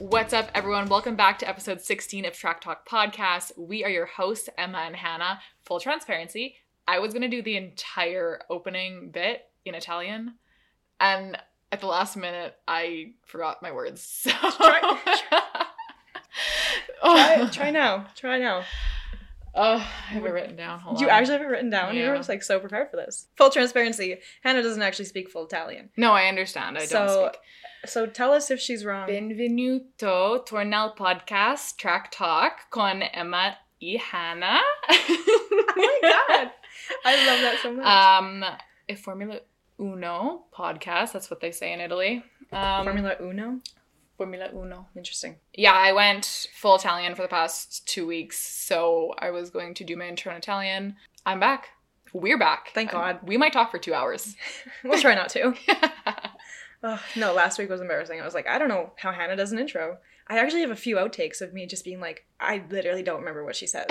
What's up, everyone? Welcome back to episode 16 of Track Talk Podcast. We are your hosts, Emma and Hannah. Full transparency, I was going to do the entire opening bit in Italian, and at the last minute, I forgot my words. So. Try- Try, oh. try now. Try now. Oh, I have it written down. Hold you on. actually have it written down. You Yeah. were just like so prepared for this. Full transparency. Hannah doesn't actually speak full Italian. No, I understand. I don't speak. So tell us if she's wrong. Benvenuto, torna al podcast Track Talk con Emma e Hannah. oh my god. I love that so much. Um, a Formula Uno podcast. That's what they say in Italy. Um, Formula Uno. Formula Uno. Interesting. Yeah, I went full Italian for the past two weeks, so I was going to do my intro in Italian. I'm back. We're back. Thank God. We might talk for two hours. We'll try not to. Ugh, no, last week was embarrassing. I was like, I don't know how Hannah does an intro. I actually have a few outtakes of me just being like, I literally don't remember what she says.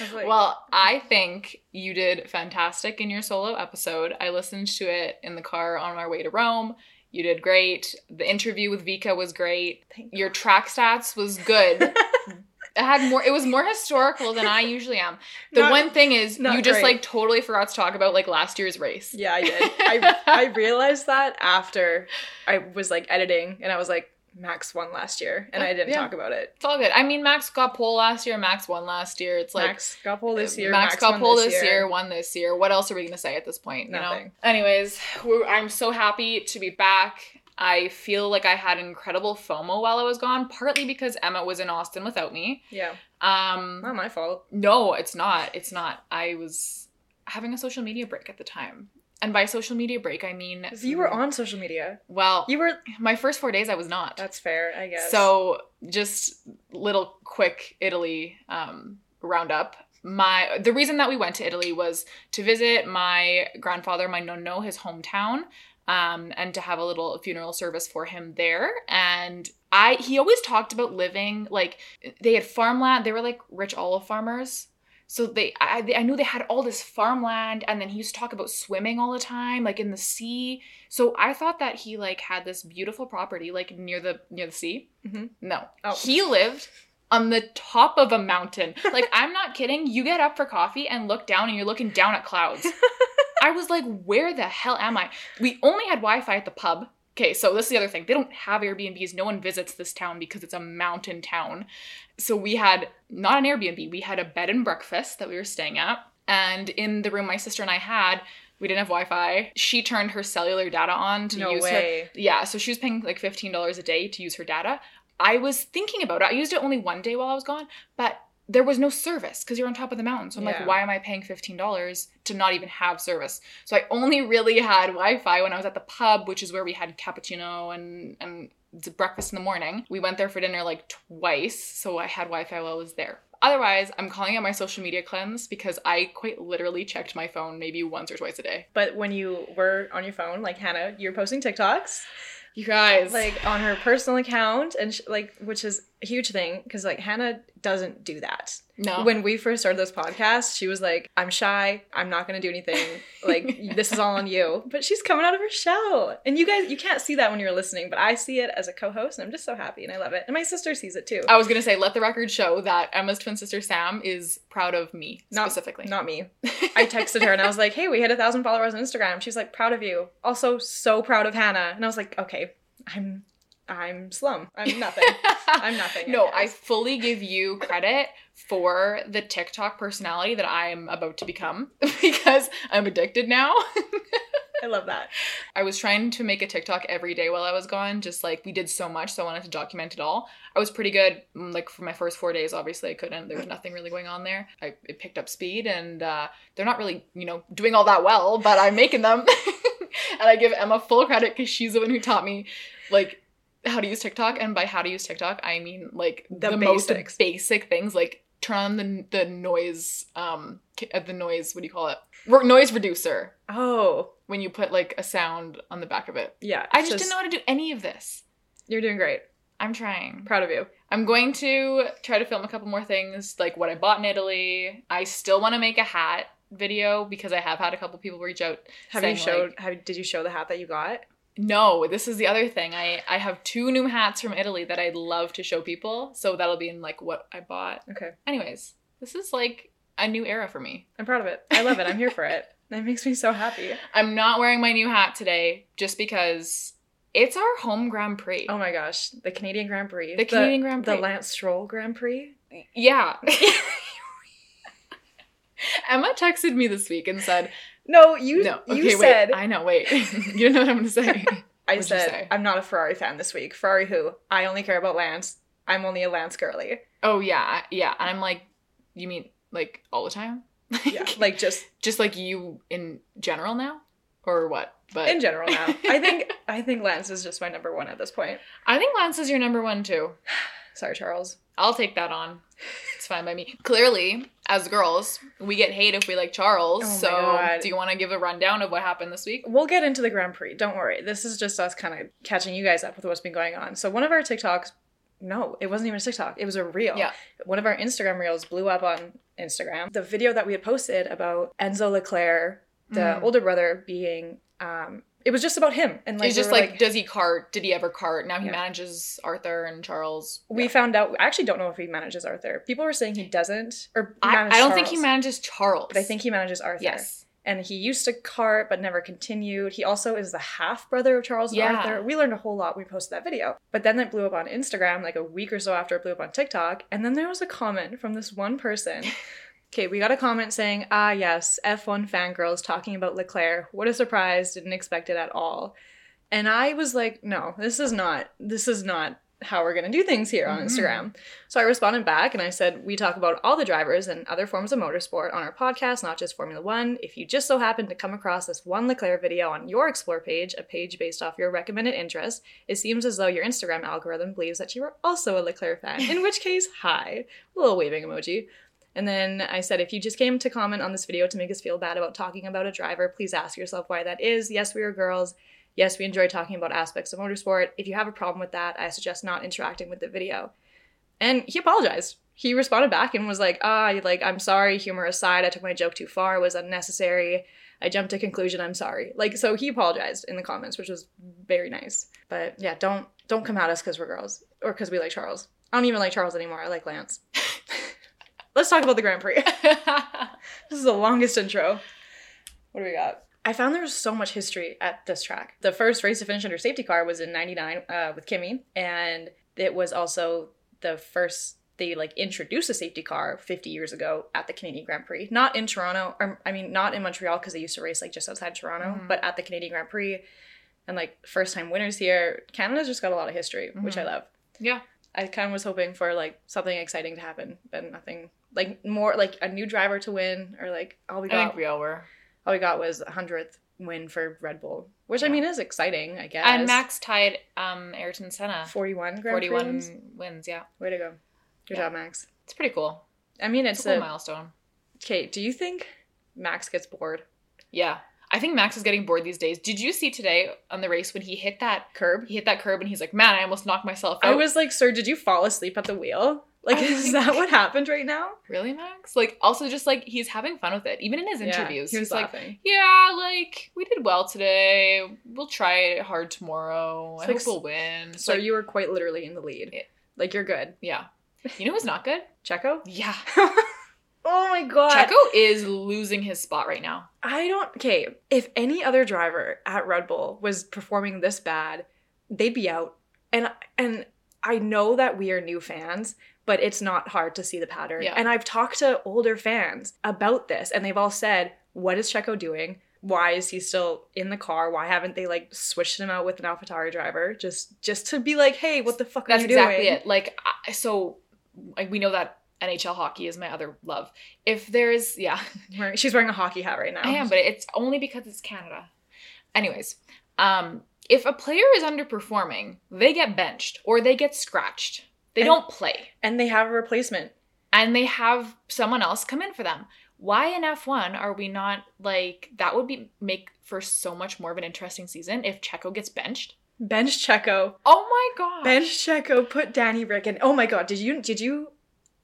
I like, well, I think you did fantastic in your solo episode. I listened to it in the car on our way to Rome. You did great. The interview with Vika was great. Your track stats was good. it had more it was more historical than I usually am. The Not- one thing is you just great. like totally forgot to talk about like last year's race. Yeah, I did. I I realized that after I was like editing and I was like, Max won last year and I oh, didn't Yeah. talk about it. It's all good. I mean Max got pole last year, Max won last year. It's like Max got pole this year. Max, Max, got pole this year. won this year. What else are we gonna say at this point? You know. Nothing. Anyways, we're, I'm so happy to be back. I feel like I had incredible FOMO while I was gone, partly because Emma was in Austin without me. Yeah, Um, not my fault. no, it's not. It's not. I was having a social media break at the time, and by social media break, I mean You were on social media. Well, You were. my first four days, I was not. That's fair, I guess. So just little quick Italy um, roundup. My the reason that we went to Italy was to visit my grandfather, my nonno, his hometown, um, and to have a little funeral service for him there. And I he always talked about living like they had farmland. They were like rich olive farmers. So they, I, I knew they had all this farmland, and then he used to talk about swimming all the time, like in the sea. So I thought that he like had this beautiful property, like near the near the sea. Mhm. No, Oh. he lived on the top of a mountain. Like I'm not kidding. You get up for coffee and look down, and you're looking down at clouds. I was like, where the hell am I? We only had Wi-Fi at the pub. Okay, so this is the other thing. They don't have Airbnbs. No one visits this town because it's a mountain town. So we had not an Airbnb. We had a bed and breakfast that we were staying at. And in the room my sister and I had, we didn't have Wi-Fi. She turned her cellular data on to no use her way. yeah, so she was paying like $15 a day to use her data. I was thinking about it. I used it only one day while I was gone, but there was no service because you're on top of the mountain. So I'm Yeah. like, why am I paying $15 to not even have service? So I only really had Wi-Fi when I was at the pub, which is where we had cappuccino and and breakfast in the morning. We went there for dinner like twice, so I had Wi-Fi while I was there. Otherwise, I'm calling it my social media cleanse because I quite literally checked my phone maybe once or twice a day. But when you were on your phone, like Hannah, you're posting TikToks, You guys, like on her personal account, and sh- like, which is a huge thing because like Hannah doesn't do that. no. When we first started this podcast, she was like, I'm shy. I'm not going to do anything. Like, this is all on you. But she's coming out of her shell. And you guys, you can't see that when you're listening, but I see it as a co host and I'm just so happy and I love it. And my sister sees it too. I was gonna say, let the record show that Emma's twin sister Sam is proud of me Not- specifically. Not me. I texted her and I was like, hey, we hit a thousand followers on Instagram. She's like, proud of you. Also, so proud of Hannah. And I was like, okay, I'm. I'm slum. I'm nothing. I'm nothing. No, I fully give you credit for the TikTok personality that I am about to become because I'm addicted now. I love that. I was trying to make a TikTok every day while I was gone, just like we did so much, so I wanted to document it all. I was pretty good, mm, like for my first four days. Obviously, I couldn't. There was nothing really going on there. I it picked up speed, and uh, they're not really, you know, doing all that well, but I'm making them. and I give Emma full credit because she's the one who taught me, like, how to use TikTok. And by how to use TikTok, I mean like The the, most basic things, like turn on the the noise, um, uh, the noise. What do you call it? Re- noise reducer Oh, when you put like a sound on the back of it. yeah. I it's just, didn't know how to do any of this. You're doing great. I'm trying. Proud of you. I'm going to try to film a couple more things, like what I bought in Italy. I still want to make a hat video because I have had a couple people reach out. Have saying, you showed? like- have did you show the hat that you got? No, this is the other thing. I I have two new hats from Italy that I'd love to show people. So that'll be in like what I bought. Okay. Anyways, this is like a new era for me. I'm proud of it. I love it. I'm here for it. That makes me so happy. I'm not wearing my new hat today just because it's our home Grand Prix. Oh my gosh, the Canadian Grand Prix. The Canadian Grand Prix. The Lance Stroll Grand Prix. Yeah. Emma texted me this week and said, No, you "No, you okay, said wait. I know. Wait, you know what I'm gonna say." I What'd said say? I'm not a Ferrari fan this week. Ferrari who? I only care about Lance. I'm only a Lance girly. Oh yeah, yeah. And I'm like, you mean like all the time? Yeah, like just just like you in general now, or what? But in general now. I think I think Lance is just my number one at this point. I think Lance is your number one too. Sorry, Charles. I'll take that on. It's fine by me. Clearly, as girls, we get hate if we like Charles. Oh so, God. do you want to give a rundown of what happened this week? We'll get into the Grand Prix. Don't worry. This is just us kind of catching you guys up with what's been going on. So one of our TikToks, no, it wasn't even a TikTok. It was a reel. Yeah. One of our Instagram reels blew up on Instagram. The video that we had posted about Enzo Leclerc, the Mhm. older brother, being um, it was just about him and like it's just were like, does he cart? Did he ever cart? Now he Yeah. manages Arthur and Charles. we Yeah. found out. I actually don't know if he manages Arthur. People were saying he doesn't, or I, I don't think he manages Charles. but I think he manages Arthur. yes. and he used to cart but never continued. He also is the half brother of Charles and Yeah. Arthur. We learned a whole lot when we posted that video. But then it blew up on Instagram like a week or so after it blew up on TikTok. And then there was a comment from this one person. Okay, we got a comment saying, ah, yes, F1 fangirls talking about Leclerc. What a surprise. Didn't expect it at all. And I was like, no, this is not, this is not how we're going to do things here on Mhm. Instagram. So I responded back and I said, We talk about all the drivers and other forms of motorsport on our podcast, not just Formula One. If you just so happen to come across this one Leclerc video on your Explore page, a page based off your recommended interest, it seems as though your Instagram algorithm believes that you are also a Leclerc fan, in which case, hi. A little waving emoji. And then I said, if you just came to comment on this video to make us feel bad about talking about a driver, please ask yourself why that is. Yes, we are girls. Yes, we enjoy talking about aspects of motorsport. If you have a problem with that, I suggest not interacting with the video. And he apologized. He responded back and was like, ah, like, I'm sorry, humor aside, I took my joke too far, it was unnecessary. I jumped to conclusion, I'm sorry. Like, so he apologized in the comments, which was very nice. But yeah, don't don't come at us because we're girls. Or because we like Charles. I don't even like Charles anymore. I like Lance. Let's talk about the Grand Prix. This is the longest intro. What do we got? I found there was so much history at this track. The first race to finish under safety car was in 99 uh, with Kimmy, and it was also the first they like introduced a safety car 50 years ago at the Canadian Grand Prix. Not in Toronto, or I mean, not in Montreal because they used to race like just outside Toronto, Mhm. but at the Canadian Grand Prix. And like first time winners here. Canada's just got a lot of history, which I Mhm. love. yeah. I kind of was hoping for like something exciting to happen, but nothing like more like a new driver to win or like all we I got think we all were. all we got was a hundredth win for Red Bull, which I mean is exciting, I guess. And Max tied um Ayrton Senna. Grand 41 Prix wins. wins, yeah. Way to go, good Yeah. job, Max. It's pretty cool. I mean, It's, it's a cool a milestone. Kate. Do you think Max gets bored? Yeah. I think Max is getting bored these days. Did you see today on the race when he hit that Curb. he hit that curb and he's like, "Man, I almost knocked myself out." I was like, sir, did you fall asleep at the wheel? Like, I is think- that what happened right now? really, Max? Like also just like he's having fun with it. Even in his interviews, he was he's like, "Yeah, like we did well today. We'll try it hard tomorrow. I It's like, hope we'll win." So like, you were quite literally in the lead. Yeah. Like you're good. yeah. You know who's not good? Checo. Yeah. oh my god. Checo is losing his spot right now. I don't. Okay, if any other driver at Red Bull was performing this bad, they'd be out. And and I know that we are new fans, but it's not hard to see the pattern. Yeah. And I've talked to older fans about this, and they've all said, "What is Checo doing? Why is he still in the car? Why haven't they like switched him out with an AlphaTauri driver just just to be like, hey, what the fuck That's are you exactly doing?" it. Like I, so, like we know that NHL hockey is my other love. If there's yeah, She's wearing a hockey hat right now. I am, but it's only because it's Canada. Anyways, um, if a player is underperforming, they get benched or they get scratched. They And- don't play, and they have a replacement. and they have someone else come in for them. Why in F1 are we not like that? Would be make for so much more of an interesting season if Checo gets benched. Bench Checo. Oh my god! Bench Checo put Danny Ric in. Oh my god, did you did you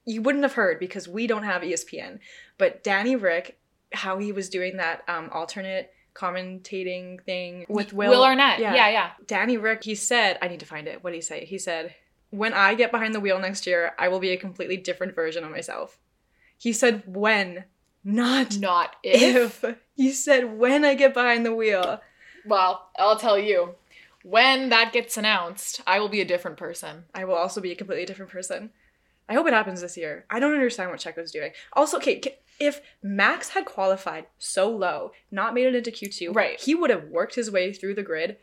you wouldn't have heard because we don't have ESPN, but Danny Ric, how he was doing that um alternate commentating thing with Will. Will, Arnett. Yeah, yeah. Danny Ric, he said, I need to find it. What did he say? He said, When I get behind the wheel next year, I will be a completely different version of myself. He said, When, not Not if. if. He said, When I get behind the wheel. Well, I'll tell you. When that gets announced, I will be a different person. I will also be a completely different person. I hope it happens this year. I don't understand what Checo's doing. Also, okay, if Max had qualified so low, not made it into Q2, Right. he would have worked his way through the grid.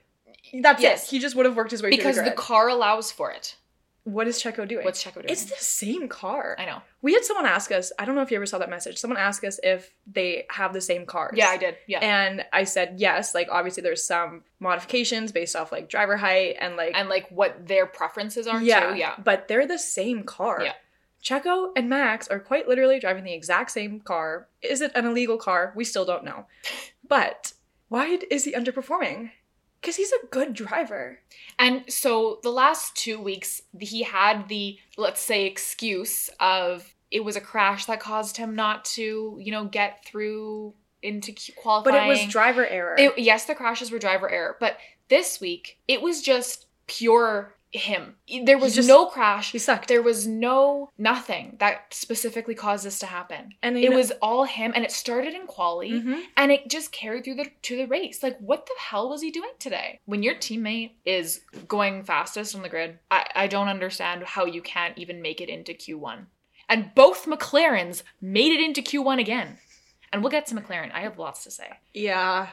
That's Yes. it. He just would have worked his way Because through the the car allows for it. What is Checo doing? What's Checo doing? It's the same car. I know. We had someone ask us, I don't know if you ever saw that message. Someone asked us if they have the same cars. Yeah, I did. Yeah. And I said yes. Like obviously there's some modifications based off like driver height and like and like what their preferences are yeah, too. Yeah. But they're the same car. Yeah. Checo and Max are quite literally driving the exact same car. Is it an illegal car? We still don't know. But why is he underperforming? Because he's a good driver. And so the last two weeks, he had the, let's say, excuse of it was a crash that caused him not to, you know, get through into Q- But it was driver error. It- yes, the crashes were driver error, but this week it was just pure him. There was just- no crash. he sucked. There was no nothing that specifically caused this to happen. and It was all him, and it started in quali, hmm and it just carried through the to the race. Like, what the hell was he doing today? When your teammate is going fastest on the grid, I, I don't understand how you can't even make it into Q1. And both McLarens made it into Q1 again. And we'll get to McLaren. I have lots to say. Yeah.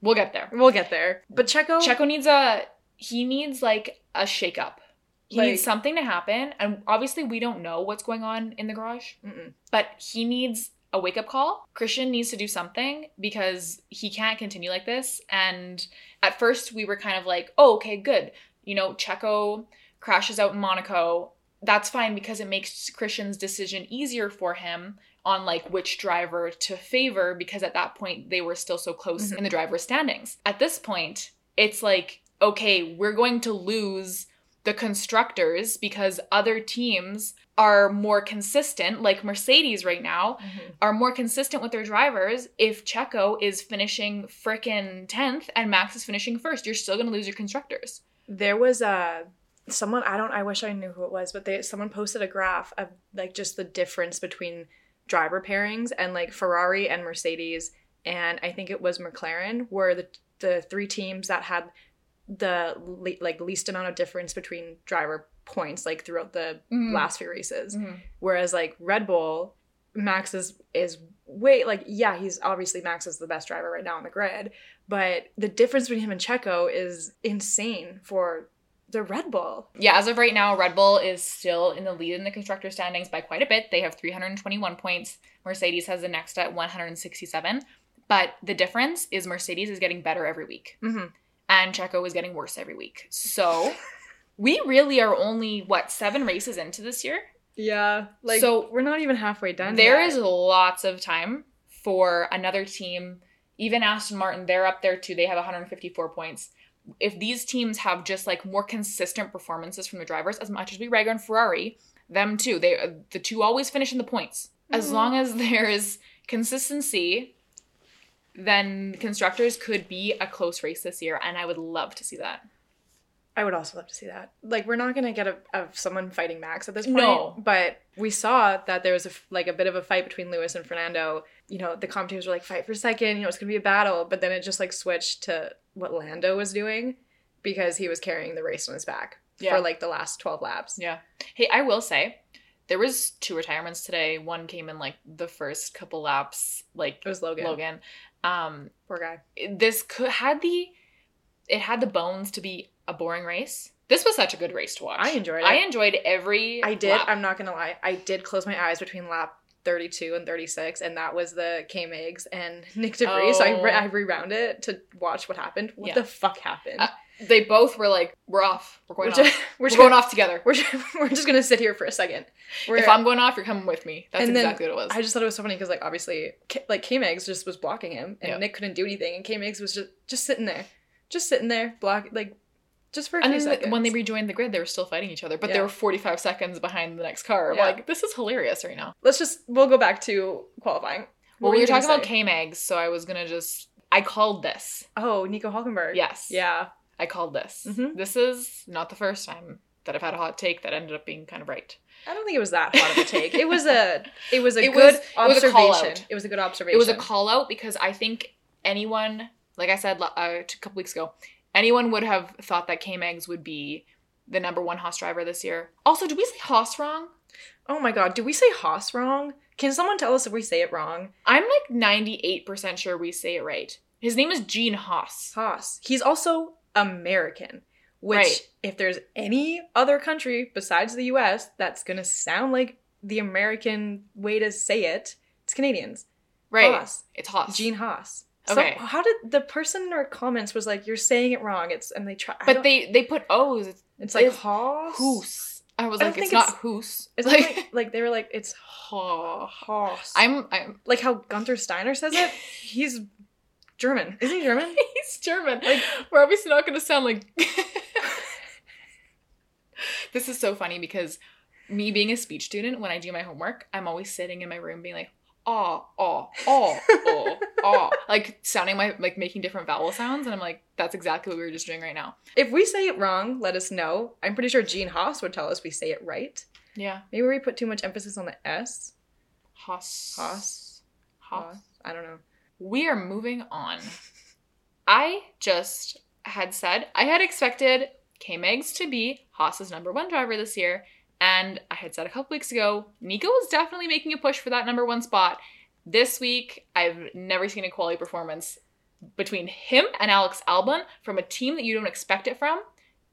We'll get there. We'll get there. But Checo. Checo needs a he needs like a shake up. He Like- needs something to happen. And obviously we don't know what's going on in the garage. Mm-mm. but he needs a wake up call. Christian needs to do something because he can't continue like this. And at first, we were kind of like, oh, okay, good. You know, Checo crashes out in Monaco. That's fine because it makes Christian's decision easier for him on like which driver to favor because at that point they were still so close Mhm. in the driver's standings. At this point, it's like, okay, we're going to lose the constructors because other teams are more consistent, like Mercedes right now, Mhm. are more consistent with their drivers. If Checo is finishing frickin' 10th and Max is finishing first, you're still gonna lose your constructors. There was a someone I don't I wish I knew who it was, but they someone posted a graph of like just the difference between driver pairings and like Ferrari and Mercedes and I think it was McLaren were the the three teams that had the le- like least amount of difference between driver points like throughout the Mhm. last few races. Mm-hmm. Whereas like Red Bull, Max is is way like yeah, he's obviously Max is the best driver right now on the grid, but the difference between him and Checo is insane for the Red Bull. Yeah, as of right now, Red Bull is still in the lead in the constructor standings by quite a bit. They have 321 points. Mercedes has the next at 167. But the difference is Mercedes is getting better every week. hmm and Checo is getting worse every week. So we really are only what seven races into this year. Yeah, like So- we're not even halfway done. There yet. is lots of time for another team. Even Aston Martin, they're up there too. They have 154 points. If these teams have just like more consistent performances from the drivers, as much as we rag on Ferrari, them too. They the two always finish in the points. As Mhm. long as there is consistency, then constructors could be a close race this year, and I would love to see that. I would also love to see that. Like, we're not gonna get a, of someone fighting Max at this point. No. but we saw that there was a like a bit of a fight between Lewis and Fernando. You know, the commentators were like, "Fight for second. You know, it's gonna be a battle." But then it just like switched to what Lando was doing because he was carrying the race on his back Yeah. for like the last twelve laps. Yeah. Hey, I will say, there was two retirements today. One came in like the first couple laps, like It was Logan. Logan. Um, Poor guy. this could had the it had the bones to be a boring race. This was such a good race to watch. I enjoyed it. I enjoyed every. I did. lap. I'm not gonna lie. I did close my eyes between lap 32 and 36, and that was the K Mags and Nyck de Vries. So I, re- Oh. I rewound it to watch what happened. What Yeah. the fuck happened? Uh, They both were like, "We're off. We're going we're, off. just, we're, We're, going gonna, off together. We're, ju- we're just gonna sit here for a second. We're, If I'm going off, you're coming with me." That's exactly what it was. I just thought it was so funny because like obviously K- like K Mags just was blocking him, and Yeah. Nick couldn't do anything, and K Mags was just just sitting there, just sitting there, block like just for a and few seconds. when they rejoined the grid, they were still fighting each other, but they were 45 seconds behind the next car. Yeah. like, this is hilarious right now. let's just we'll go back to qualifying. What Well, were we were talking about? K-Mags, so I was gonna just I called this. Oh, Nico Hulkenberg. Yes. Yeah. I called this. Mhm. This is not the first time that I've had a hot take that ended up being kind of right. I don't think it was that hot of a take. It was a it was a It good was- it was a observation. It was a good observation. It was a call out because I think anyone, like I said uh, a couple weeks ago, anyone would have thought that K Mags would be the number one Haas driver this year. Also, did we say Haas wrong? Oh my god, do we say Haas wrong? Can someone tell us if we say it wrong? I'm like 98% sure we say it right. His name is Gene Haas. Haas. He's also American, which Right. if there's any other country besides the US that's going to sound like the American way to say it, it's Canadians. Right. Haas. It's Haas. Gene Haas. Okay. So how did the person in our comments was like, "You're saying it wrong." It's and they try. But they they put O's. It's it's like it's Haas. Hoos. I was I like, don't it's not it's- Hoos. It's like, like, like they were like it's Ha. Haas. I'm I'm like how Guenther Steiner says it. He's German. Isn't he German? he's German. Like- We're obviously not gonna sound like This is so funny because me being a speech student, when I do my homework, I'm always sitting in my room being like, oh, oh, oh, oh, oh, like sounding my like making different vowel sounds, and I'm like, that's exactly what we were just doing right now. If we say it wrong, let us know. I'm pretty sure Gene Haas would tell us we say it right. Yeah. Maybe we put too much emphasis on the S. Haas. Haas. Haas. I don't know. We are moving on. I just had said I had expected K Mags to be Haas's number one driver this year, and I had said a couple weeks ago Nico was definitely making a push for that number one spot. This week, I've never seen a quality performance between him and Alex Albon from a team that you don't expect it from.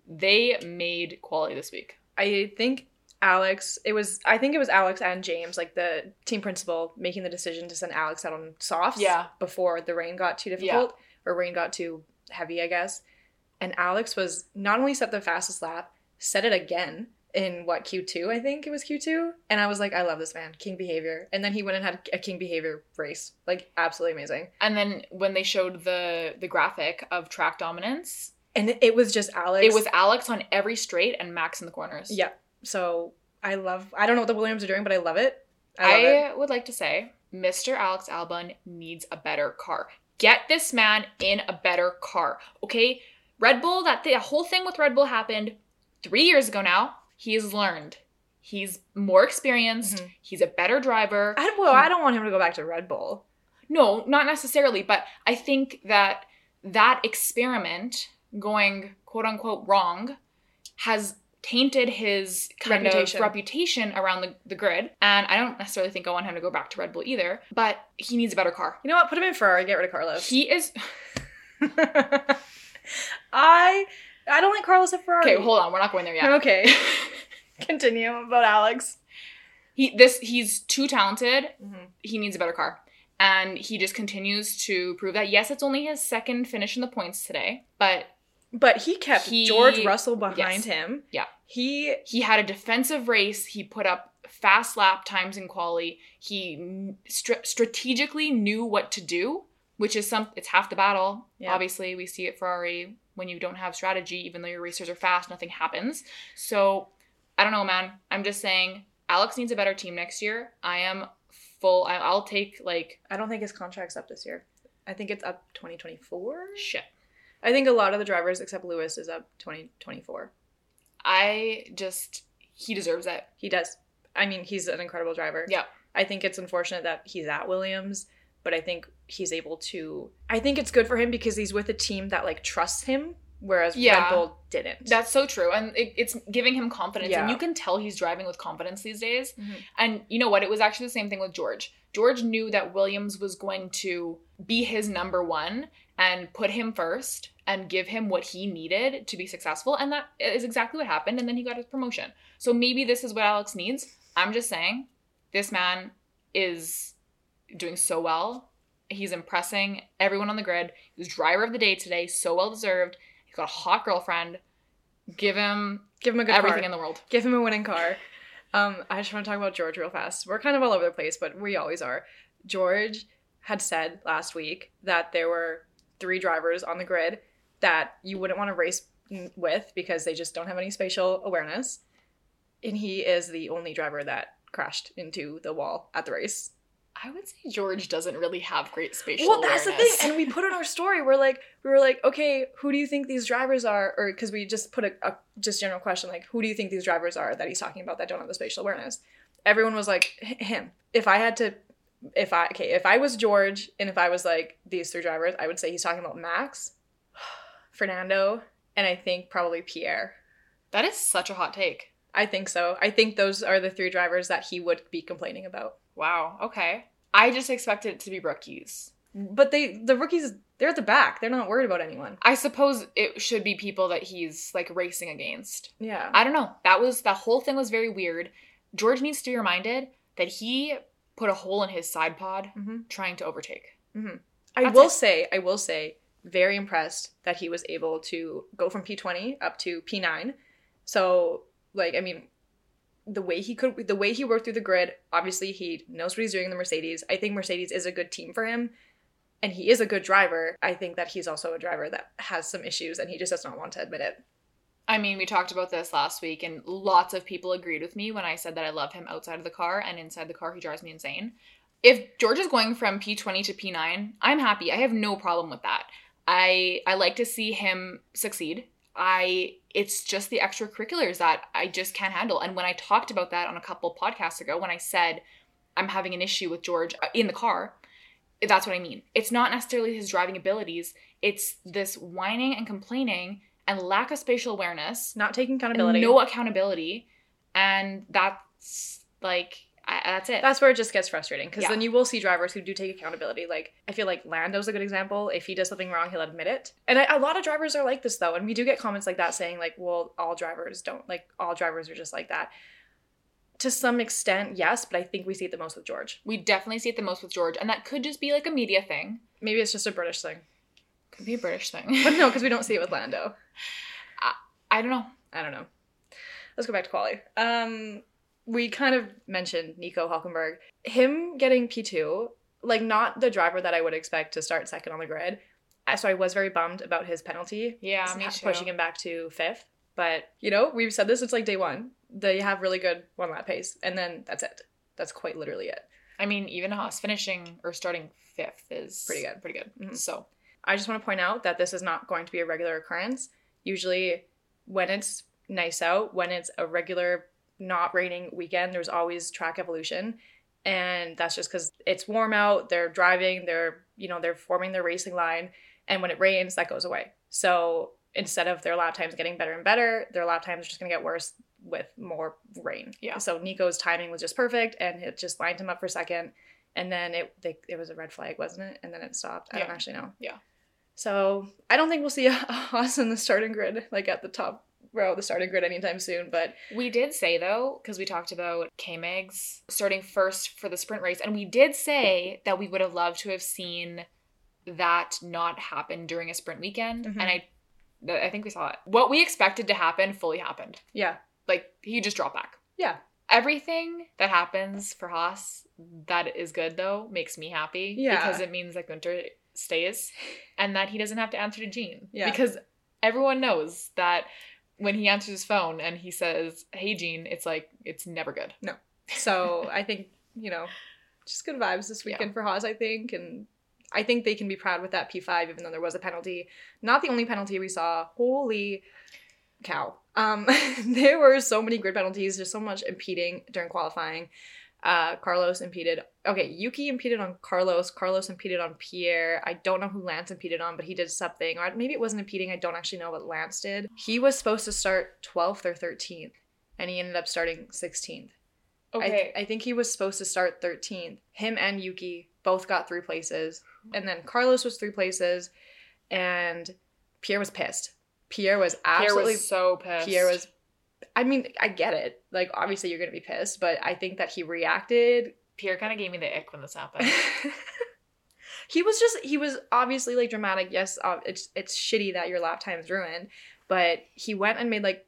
They made quality this week. I think Alex, it was, I think it was Alex and James, like the team principal, making the decision to send Alex out on softs Yeah. before the rain got too difficult or rain got too heavy, I guess. And Alex was not only set the fastest lap, set it again in what Q2, I think it was Q2. And I was like, I love this man, king behavior. And then he went and had a king behavior race, like absolutely amazing. And then when they showed the the graphic of track dominance, And it was just Alex. it was Alex on every straight and Max in the corners. yeah. So I love. I don't know what the Williams are doing, but I love it. I love it. Would like to say Mr. Alex Albon needs a better car. Get this man in a better car. Okay? Red Bull, that the whole thing with Red Bull happened three years ago now. He's learned. He's more experienced. Mhm. He's a better driver. I, well, I don't want him to go back to Red Bull. No, not necessarily, but I think that that experiment going quote unquote wrong has tainted his kind Reputation. of reputation around the, the grid. And I don't necessarily think I want him to go back to Red Bull either, but he needs a better car. You know what? Put him in Ferrari. And get rid of Carlos. He is I I don't like Carlos at Ferrari. okay. Hold on, we're not going there yet. Okay. Continue about Alex. He this he's too talented. Mm-hmm. He needs a better car, and he just continues to prove that. Yes, it's only his second finish in the points today, but But he kept He- George Russell behind yes. him. Yeah. He he had a defensive race. He put up fast lap times in quali. He strategically knew what to do, which is some. It's half the battle. Yeah. Obviously, we see at Ferrari when you don't have strategy, even though your racers are fast, nothing happens. So I don't know, man. I'm just saying, Alex needs a better team next year. I am full. I- I'll take like I don't think his contract's up this year. I think it's up 2024. shit. I think a lot of the drivers except Lewis is up 2024. I just he deserves it. He does. I mean, he's an incredible driver. Yeah. I think it's unfortunate that he's at Williams, but I think he's able to. I think it's good for him because he's with a team that like trusts him, whereas Yeah. Red Bull didn't. That's so true. And it, it's giving him confidence. And you can tell he's driving with confidence these days. Mhm. And you know what? It was actually the same thing with George. George knew that Williams was going to be his number one and put him first and give him what he needed to be successful. And that is exactly what happened. And then he got his promotion. So maybe this is what Alex needs. I'm just saying, this man is doing so well. He's impressing everyone on the grid. He was driver of the day today, so well deserved. He's got a hot girlfriend. Give him Give him a good everything car. in the world. Give him a winning car. Um, I just want to talk about George real fast. We're kind of all over the place, but we always are. George had said last week that there were three drivers on the grid that you wouldn't want to race with because they just don't have any spatial awareness. And he is the only driver that crashed into the wall at the race. I would say George doesn't really have great spatial well, that's awareness. the thing. And we put on our story. We're like, we were like, okay, who do you think these drivers are? Or because we just put a, a just general question like, who do you think these drivers are that he's talking about that don't have the spatial awareness? Everyone was like, him. If I had to, if I okay, if I was George and if I was like these three drivers, I would say he's talking about Max, Fernando, and I think probably Pierre. that is such a hot take. I think so. I think those are the three drivers that he would be complaining about. Wow. Okay. I just expected it to be rookies. But they, the rookies, they're at the back. They're not worried about anyone. I suppose it should be people that he's like racing against. Yeah. I don't know. That was that whole thing was very weird. George needs to be reminded that he put a hole in his side pod hmm trying to overtake. I That's will it. say, I will say, very impressed that he was able to go from P20 up to P9. So, like, I mean, the way he could, the way he worked through the grid, obviously he knows what he's doing in the Mercedes. I think Mercedes is a good team for him, and he is a good driver. I think that he's also a driver that has some issues, and he just does not want to admit it. I mean, we talked about this last week, and lots of people agreed with me when I said that I love him outside of the car and inside the car, he drives me insane. If George is going from P20 to P9, I'm happy. I have no problem with that. I I like to see him succeed. I it's just the extracurriculars that I just can't handle. And when I talked about that on a couple podcasts ago, when I said I'm having an issue with George uh, in the car, that's what I mean. It's not necessarily his driving abilities. It's this whining and complaining and lack of spatial awareness Not taking accountability. no accountability, and that's like I, that's it. That's where it just gets frustrating because Yeah. then you will see drivers who do take accountability. Like I feel like Lando's a good example. If he does something wrong, he'll admit it. And I, a lot of drivers are like this though, and we do get comments like that saying like, "Well, all drivers don't like all drivers are just like that." To some extent, yes, but I think we see it the most with George. we definitely see it the most with George, and that could just be like a media thing. Maybe it's just a British thing, Could be a British thing. but no, because we don't see it with Lando. I don't know. I don't know. Let's go back to quali. Um, we kind of mentioned Nico Hulkenberg. Him getting P2, like not the driver that I would expect to start second on the grid. So I was very bummed about his penalty. Yeah, me too. Pushing him back to fifth. But, you know, we've said this, it's like day one. They have really good one lap pace. And then that's it. That's quite literally it. I mean, even Haas finishing or starting fifth is Pretty good. Pretty good. Mhm. So I just want to point out that this is not going to be a regular occurrence. Usually, when it's nice out, when it's a regular not raining weekend, there's always track evolution. And that's just because it's warm out, they're driving, they're, you know, they're forming their racing line. And when it rains, that goes away. So instead of their lap times getting better and better, their lap times are just going to get worse with more rain. Yeah. So Nico's timing was just perfect and it just lined him up for a second. And then it they, it was a red flag, wasn't it? And then it stopped. I don't actually know. Yeah. So I don't think we'll see a Haas in the starting grid, like at the top row of the starting grid anytime soon. But we did say though, because we talked about K Mags starting first for the sprint race, and we did say that we would have loved to have seen that not happen during a sprint weekend. Mhm. And I I think we saw it. What we expected to happen fully happened. yeah, Like he just dropped back. yeah, Everything that happens for Haas that is good though makes me happy. Yeah. Because it means that Guenther stays and that he doesn't have to answer to Gene. Yeah. Because everyone knows that when he answers his phone and he says, Hey Gene, it's like it's never good. No. So I think you know, just good vibes this weekend for Haas. I think, and I think they can be proud with that P five, even though there was a penalty. Not the only penalty we saw. Holy cow! Um, there were so many grid penalties. There's so much impeding during qualifying. Uh, Carlos impeded. Okay, Yuki impeded on Carlos. Carlos impeded on Pierre. I don't know who Lance impeded on, but he did something. Or maybe it wasn't impeding. I don't actually know what Lance did. He was supposed to start 12th or 13th, and he ended up starting 16th. Okay. I, I think he was supposed to start 13th. Him and Yuki both got three places. And then Carlos was three places. And Pierre was pissed. Pierre was Pierre absolutely. was so pissed. Pierre was. I mean, I get it. Like, obviously, you're going to be pissed. But I think that he reacted. Pierre kind of gave me the ick when this happened. he was just. He was obviously like dramatic. Yes, uh, it's it's shitty that your lap time's ruined. But he went and made like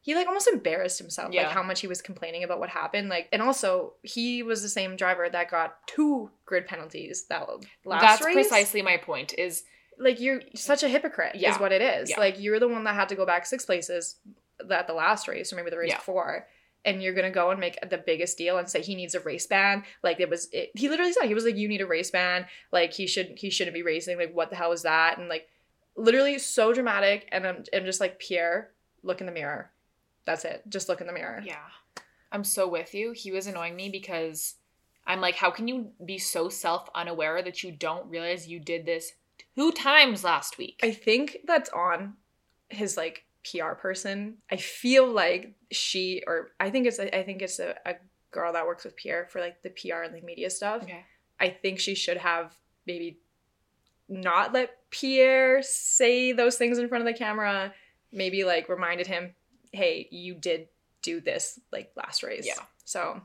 he like almost embarrassed himself Yeah. like how much he was complaining about what happened like and also he was the same driver that got two grid penalties that last That's race precisely my point. Is like you're such a hypocrite Yeah. is what it is Yeah. like you're the one that had to go back six places at the last race or maybe the race Yeah. before and you're gonna go and make the biggest deal and say he needs a race ban. Like it was, it, he literally said he was like, "You need a race ban. Like he should, he shouldn't be racing. Like what the hell is that?" And like, literally so dramatic. And I'm, I'm just like, Pierre, look in the mirror. That's it. Just look in the mirror. Yeah. I'm so with you. He was annoying me because I'm like, how can you be so self unaware that you don't realize you did this two times last week? I think that's on his like PR person. I feel like she or I think it's a, I think it's a, a girl that works with Pierre for like the PR and the media stuff. okay. I think she should have maybe not let Pierre say those things in front of the camera. Maybe like reminded him, hey, you did do this like last race. Yeah. So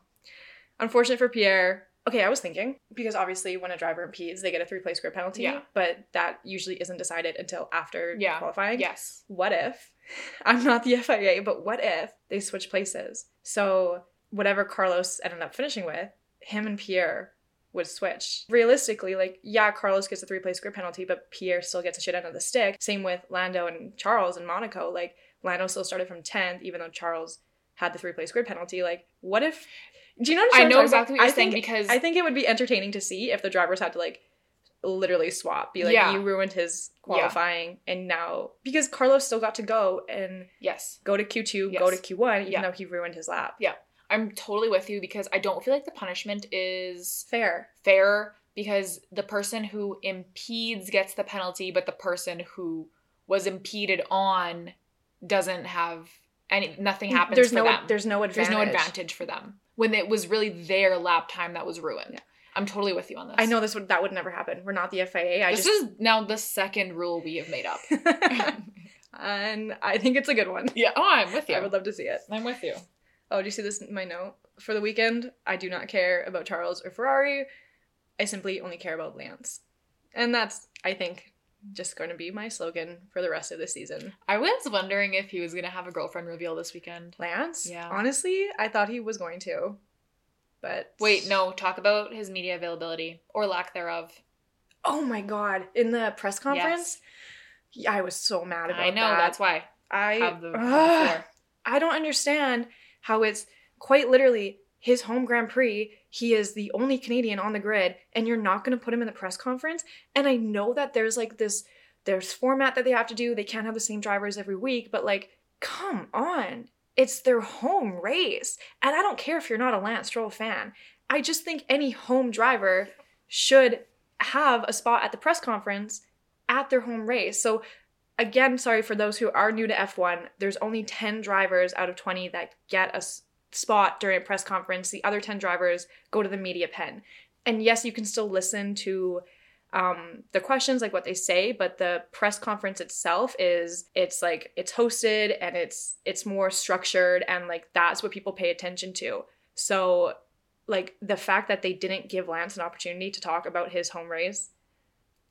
unfortunate for Pierre. Okay, I was thinking because obviously when a driver impedes, they get a three place grid penalty. Yeah. But that usually isn't decided until after Yeah. qualifying. Yes. What if I'm not the FIA, but what if they switch places? So whatever Carlos ended up finishing with, him and Pierre would switch. Realistically, like, yeah, Carlos gets a three place grid penalty, but Pierre still gets a shit end of the stick. Same with Lando and Charles in Monaco. Like, Lando still started from 10th, even though Charles had the three place grid penalty. Like, what if. Do you know what I know exactly about? what you're I saying because I think it would be entertaining to see if the drivers had to, like, literally swap. Be like, Yeah. you ruined his qualifying, and now. Because Carlos still got to go and yes. go to Q2, go to Q1, even Yeah. though he ruined his lap. Yeah, I'm totally with you because I don't feel like the punishment is Fair. fair because the person who impedes gets the penalty, but the person who was impeded on doesn't have any nothing happens there's no them. there's no advantage. There's no advantage for them when it was really their lap time that was ruined. I'm totally with you on this. I know this would that would never happen. We're not the FIA. I this just is now the second rule we have made up. and I think it's a good one. yeah. Oh, I'm with you. I would love to see it. I'm with you. Oh, do you see this in my note? For the weekend, I do not care about Charles or Ferrari. I simply only care about Lance. And that's, I think, just going to be my slogan for the rest of the season. I was wondering if he was gonna have a girlfriend reveal this weekend. Lance? Yeah. Honestly, I thought he was going to. But Wait, no. Talk about his media availability or lack thereof. Oh my god. In the press conference? Yeah, I was so mad about I know. that. That's why I have the, the I don't understand how it's quite literally his home Grand Prix. He is the only Canadian on the grid, and you're not going to put him in the press conference. And I know that there's like this, there's format that they have to do. They can't have the same drivers every week, but like, come on. It's their home race. And I don't care if you're not a Lance Stroll fan. I just think any home driver should have a spot at the press conference at their home race. So again, sorry for those who are new to F1, there's only 10 drivers out of 20 that get a spot during a press conference. The other 10 drivers go to the media pen. And yes, you can still listen to um, the questions, like what they say, but the press conference itself is it's like it's hosted and it's it's more structured and like that's what people pay attention to. So like the fact that they didn't give Lance an opportunity to talk about his home race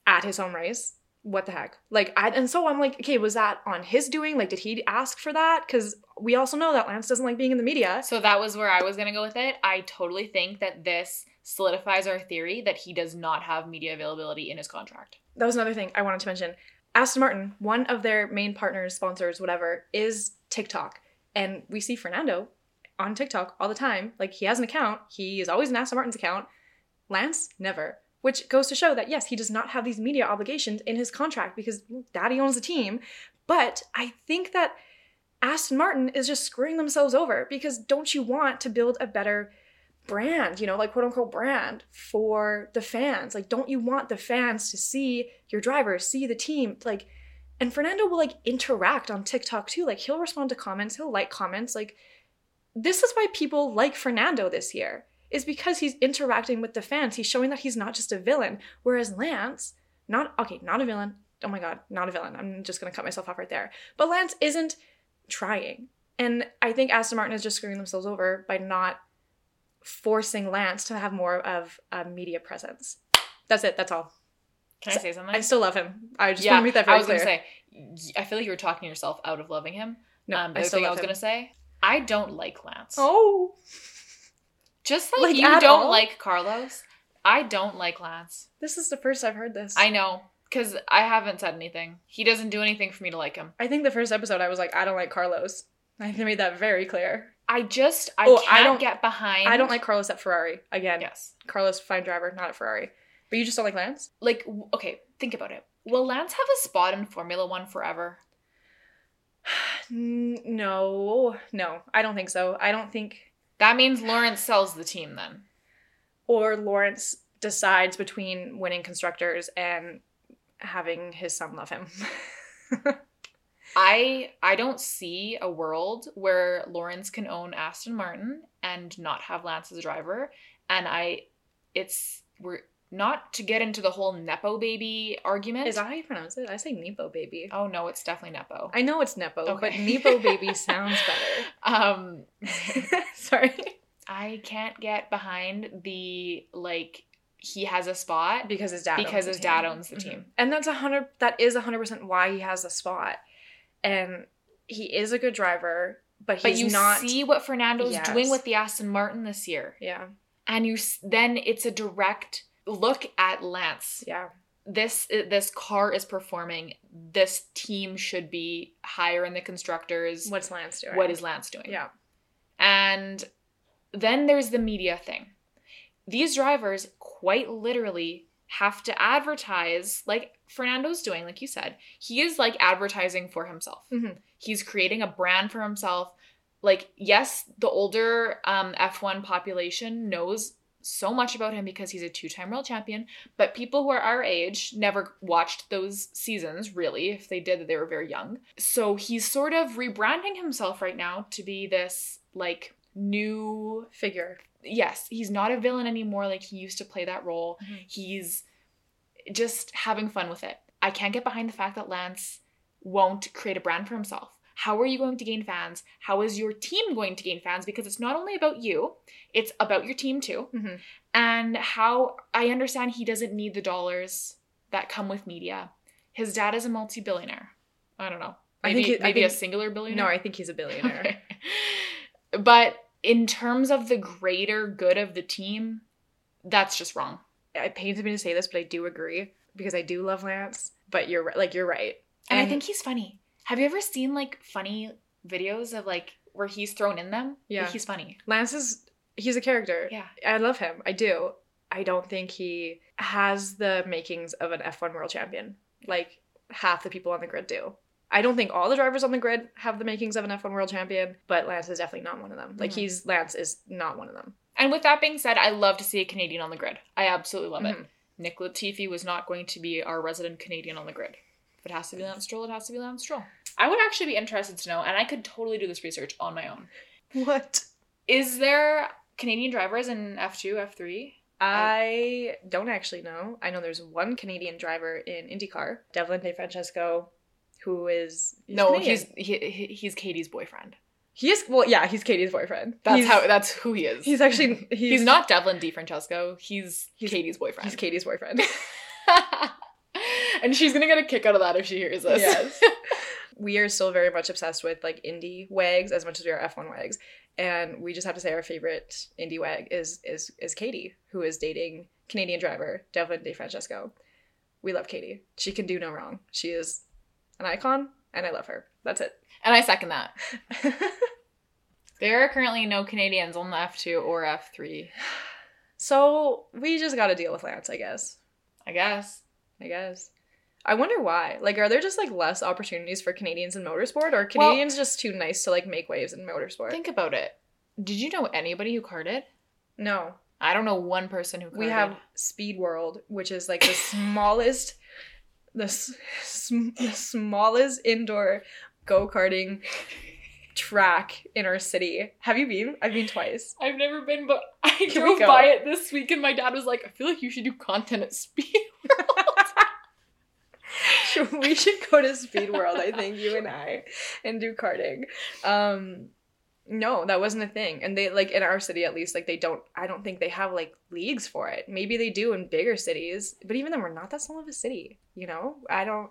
at his home race what the heck? Like i and so i'm like okay was that on his doing? Like did he ask for that? Because we also know that lance doesn't like being in the media. So that was where I was gonna go with it. I totally think that this solidifies our theory that he does not have media availability in his contract. that was another thing i wanted to mention. Aston martin one of their main partners sponsors whatever is tiktok. And we see fernando on tiktok all the time. Like he has an account. He is always in aston martin's account. Lance never which goes to show that yes he does not have these media obligations in his contract because daddy owns the team but i think that aston martin is just screwing themselves over because don't you want to build a better brand, you know, like quote unquote brand for the fans. Like, don't you want the fans to see your drivers, see the team? Like, and Fernando will like interact on TikTok too. Like, he'll respond to comments, he'll like comments. Like, this is why people like Fernando this year, is because he's interacting with the fans. He's showing that he's not just a villain. Whereas Lance, not, okay, not a villain. Oh my God, not a villain. I'm just gonna cut myself off right there. But Lance isn't trying. And I think Aston Martin is just screwing themselves over by not forcing Lance to have more of a media presence. That's it. That's all. Can I say something? I still love him. I just yeah, want to make that very I was clear. gonna say. I feel like you were talking yourself out of loving him. no, um, I still thing I was him. gonna say, I don't like Lance. Oh, Just like, Like, you don't all? like Carlos, I don't like Lance. this is the first I've heard this. I know because I haven't said anything. He doesn't do anything for me to like him. I think the first episode I was like, I don't like Carlos. I made that very clear. I just I Oh, can't I don't- get behind. I don't like Carlos at Ferrari. Again, Yes. Carlos, fine driver, not at Ferrari. But you just don't like Lance? Like okay, think about it. Will Lance have a spot in Formula One forever? No, no, I don't think so. I don't think. That means Lawrence sells the team then. Or Lawrence decides between winning constructors and having his son love him. I I don't see a world where Lawrence can own Aston Martin and not have Lance as a driver. And I it's we're not to get into the whole Nepo baby argument. Is that how you pronounce it? I say Nepo baby. oh no, it's definitely Nepo. I know it's Nepo, but Nepo baby sounds better. um Sorry. I can't get behind the like he has a spot. Because his dad Because owns the his dad team. owns the team. And that's a hundred that is a hundred percent why he has a spot. And he is a good driver, but But you not see what Fernando's Yes. doing with the Aston Martin this year. Yeah. And you then it's a direct look at Lance. Yeah. This this car is performing. This team should be higher in the constructors. What's Lance doing? what is Lance doing? Yeah. And then there's the media thing. These drivers quite literally have to advertise like Fernando's doing, like you said. He is like advertising for himself. Mhm. He's creating a brand for himself. Like, yes, the older um, F1 population knows so much about him because he's a two time world champion, but people who are our age never watched those seasons, really. If they did, they were very young. So he's sort of rebranding himself right now to be this like new Figure. yes, he's not a villain anymore like he used to play that role. Mhm. He's just having fun with it. I can't get behind the fact that Lance won't create a brand for himself. How are you going to gain fans? How is your team going to gain fans? Because it's not only about you, it's about your team too. Mhm. And how I understand he doesn't need the dollars that come with media. His dad is a multi billionaire. I don't know. I Maybe, think he- I maybe a singular billionaire. No, I think he's a billionaire. Okay. But in terms of the greater good of the team, that's just wrong. It pains me to say this, but I do agree because I do love Lance. But you're right. Like you're right. And, I think he's funny. Have you ever seen like funny videos of like where he's thrown in them? Yeah. Like, he's funny. Lance is he's a character. Yeah. I love him. I do. I don't think he has the makings of an F1 world champion. Like half the people on the grid do. I don't think all the drivers on the grid have the makings of an F1 world champion, but Lance is definitely not one of them. Like Mhm. he's Lance is not one of them. And with that being said, I love to see a Canadian on the grid. I absolutely love it. Mhm. Nick Latifi was not going to be our resident Canadian on the grid. If it has to be Lance Stroll, it has to be Lance Stroll. I would actually be interested to know, and I could totally do this research on my own. What? Is there Canadian drivers in F2, F3? I don't actually know. I know there's one Canadian driver in IndyCar, Devlin DeFrancesco, who is he's no, Canadian. he's he, he- he's Katie's boyfriend. he is well, yeah, he's Katie's boyfriend. That's he's, how that's who he is. he's actually he's, He's, not Devlin DeFrancesco. He's, He's- Katie's boyfriend. he's Katie's boyfriend. and she's gonna get a kick out of that if she hears this. Yes. we are still very much obsessed with like Indy wags as much as we are F1 wags. And we just have to say our favorite Indy wag is is is Katie, who is dating Canadian driver Devlin DeFrancesco. We love Katie. She can do no wrong. She is an icon and I love her. That's it. and I second that. There are currently no Canadians on the F2 or F3. so we just gotta deal with Lance, I guess. I guess. I guess. I wonder why. Like, are there just like less opportunities for Canadians in motorsport, or are Well- Canadians just too nice to like make waves in motorsport? Think about it. Did you know anybody who karted? no, I don't know one person who karted. we have Speed World, which is like the smallest, the, sm- the smallest indoor go karting track in our city. Have you been? I've been twice. I've never been, but I Can drove by it this week, and my dad was like, "I feel like you should do content at speed." we should go to Speed World, I think, you and I, and do karting. Um no, that wasn't a thing. And they like in our city at least, like they don't I don't think they have like leagues for it. Maybe they do in bigger cities, but even then we're not that small of a city, you know? I don't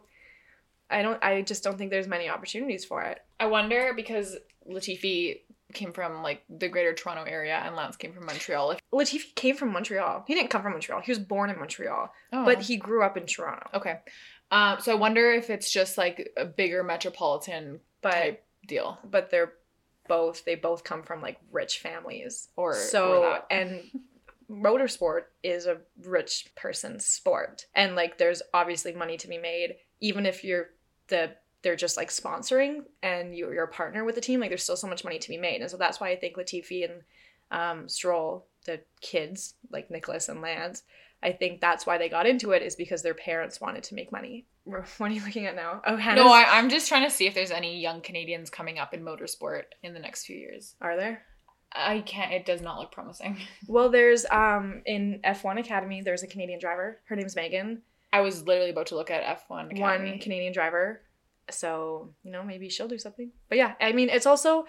I don't I just don't think there's many opportunities for it. I wonder because Latifi came from like the greater Toronto area and Lance came from Montreal. If, Latifi came from Montreal. He didn't come from Montreal. He was born in Montreal, oh. but he grew up in Toronto. okay. Um, so I wonder if it's just like a bigger metropolitan But type deal. but they're both they both come from like rich families. Or so or and motorsport is a rich person's sport and like there's obviously money to be made even if you're the they're just like sponsoring and you, you're a partner with the team like there's still so much money to be made and so that's why i think latifi and um, stroll the kids like nicholas and lance i think that's why they got into it is because their parents wanted to make money what are you looking at now oh Hannah's, no, I, I'm just trying to see if there's any young Canadians coming up in motorsport in the next few years. are there I can't. It does not look promising. well there's um in f1 academy there's a canadian driver her name's megan I was literally about to look at F1 Academy. one Canadian driver. So, you know, maybe she'll do something. But yeah, I mean, it's also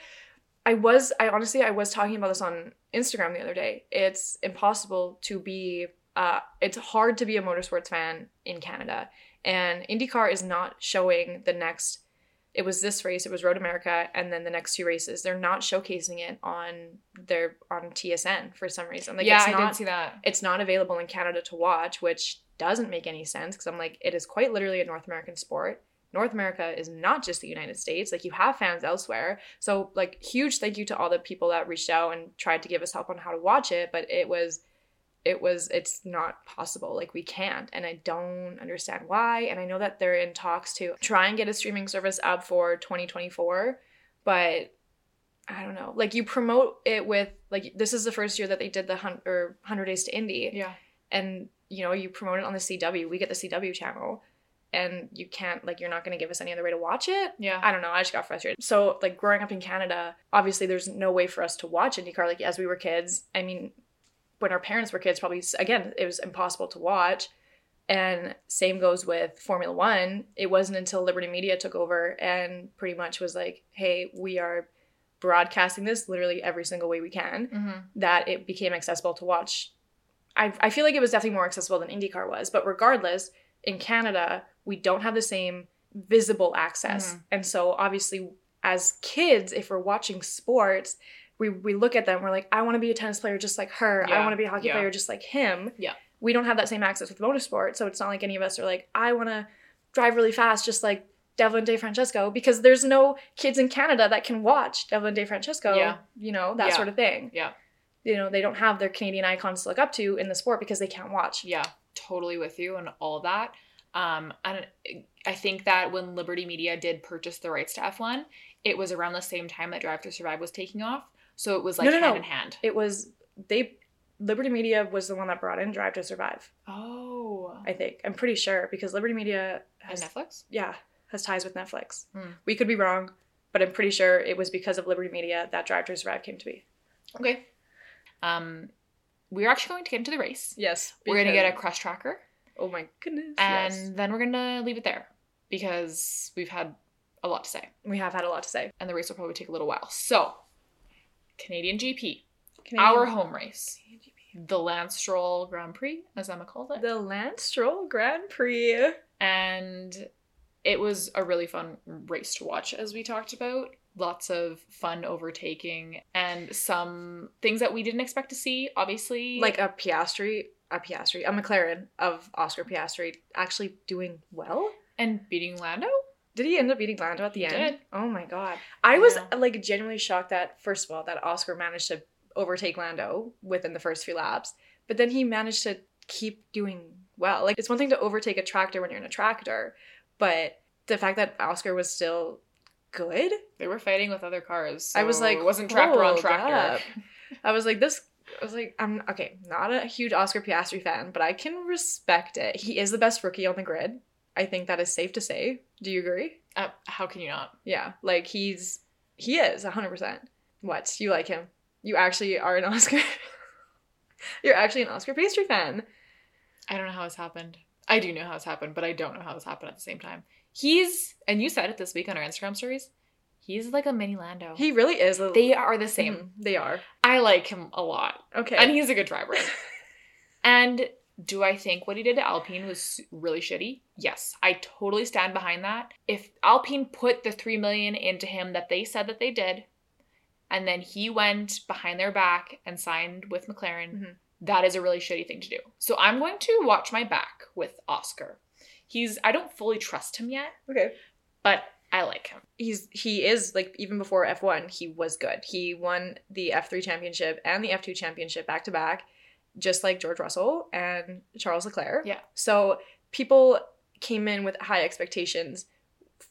I was I honestly I was talking about this on Instagram the other day. It's impossible to be uh it's hard to be a motorsports fan in Canada. And IndyCar is not showing the next it was this race, it was Road America, and then the next two races. They're not showcasing it on their on TSN for some reason. Like yeah, it's I not did see that. it's not available in Canada to watch, which doesn't make any sense because I'm like, it is quite literally a North American sport. North America is not just the United States. Like, you have fans elsewhere. So, like, huge thank you to all the people that reached out and tried to give us help on how to watch it. But it was, it was, it's not possible. Like, we can't. And I don't understand why. And I know that they're in talks to try and get a streaming service up for 2024. But I don't know. Like, you promote it with, like, this is the first year that they did the hun- or 100 Days to Indy Yeah. and you know you promote it on the CW. We get the CW channel, and you can't like you're not gonna give us any other way to watch it. Yeah. I don't know. I just got frustrated. So like growing up in Canada, obviously there's no way for us to watch IndyCar like as we were kids. I mean, when our parents were kids, probably again it was impossible to watch. And same goes with Formula One. It wasn't until Liberty Media took over and pretty much was like, hey, we are broadcasting this literally every single way we can hmm that it became accessible to watch. I, I feel like it was definitely more accessible than IndyCar was, but regardless, in Canada, we don't have the same visible access. Mhm. And so obviously as kids, if we're watching sports, we, we look at them, we're like, I want to be a tennis player just like her. I want to be a hockey yeah. player just like him. Yeah. We don't have that same access with motorsport. So it's not like any of us are like, I want to drive really fast just like Devlin DeFrancesco because there's no kids in Canada that can watch Devlin DeFrancesco, Yeah. you know, that Yeah. sort of thing. Yeah. You know, they don't have their Canadian icons to look up to in the sport because they can't watch. Yeah, totally with you and all that. Um, and I think that when Liberty Media did purchase the rights to F1, it was around the same time that Drive to Survive was taking off. So it was like No, no, hand no. in hand. It was they Liberty Media was the one that brought in Drive to Survive, Oh. I think. I'm pretty sure because Liberty Media And has Netflix? yeah, has ties with Netflix. Hmm. We could be wrong, but I'm pretty sure it was because of Liberty Media that Drive to Survive came to be. Okay. Um, we're actually going to get into the race. Yes. We're going to get a crush tracker. Oh my goodness. And yes. then we're going to leave it there because we've had a lot to say. We have had a lot to say. And the race will probably take a little while. So, Canadian GP, Canadian- our home race, the Lance Stroll Grand Prix, as Emma called it. The Lance Stroll Grand Prix. and it was a really fun race to watch as we talked about lots of fun overtaking and some things that we didn't expect to see obviously Like a Piastri, a Piastri, a McLaren of Oscar Piastri actually doing well. and beating lando Did he end up beating Lando at the He end? did. Oh my god. I was Yeah. like genuinely shocked that first of all that Oscar managed to overtake Lando within the first few laps, but then he managed to keep doing well. Like it's one thing to overtake a tractor when you're in a tractor, but the fact that Oscar was still good, they were fighting with other cars I was like, it wasn't tractor on tractor. I was like this I was like, I'm okay, not a huge Oscar Piastri fan, but I can respect it. He is the best rookie on the grid. I think that is safe to say. Do you agree? uh, how can you not Yeah, like he's he is 100%. What? You like him? You actually are an Oscar You're actually an Oscar pastry fan. i don't know how this happened i do know how this happened but i don't know how this happened at the same time he's and you said it this week on our instagram stories he's like a mini lando He really is. A, they are the same Mhm, they are. i like him a lot Okay. and he's a good driver. and do I think what he did to Alpine was really shitty? Yes, I totally stand behind that. If Alpine put the 3 million into him that they said that they did and then he went behind their back and signed with McLaren, Mhm. that is a really shitty thing to do. So I'm going to watch my back with Oscar. He's I don't fully trust him yet, okay. but I like him. he's he is like even before F1 he was good. He won the F3 championship and the F2 championship back to back just like George Russell and Charles Leclerc. Yeah. So people came in with high expectations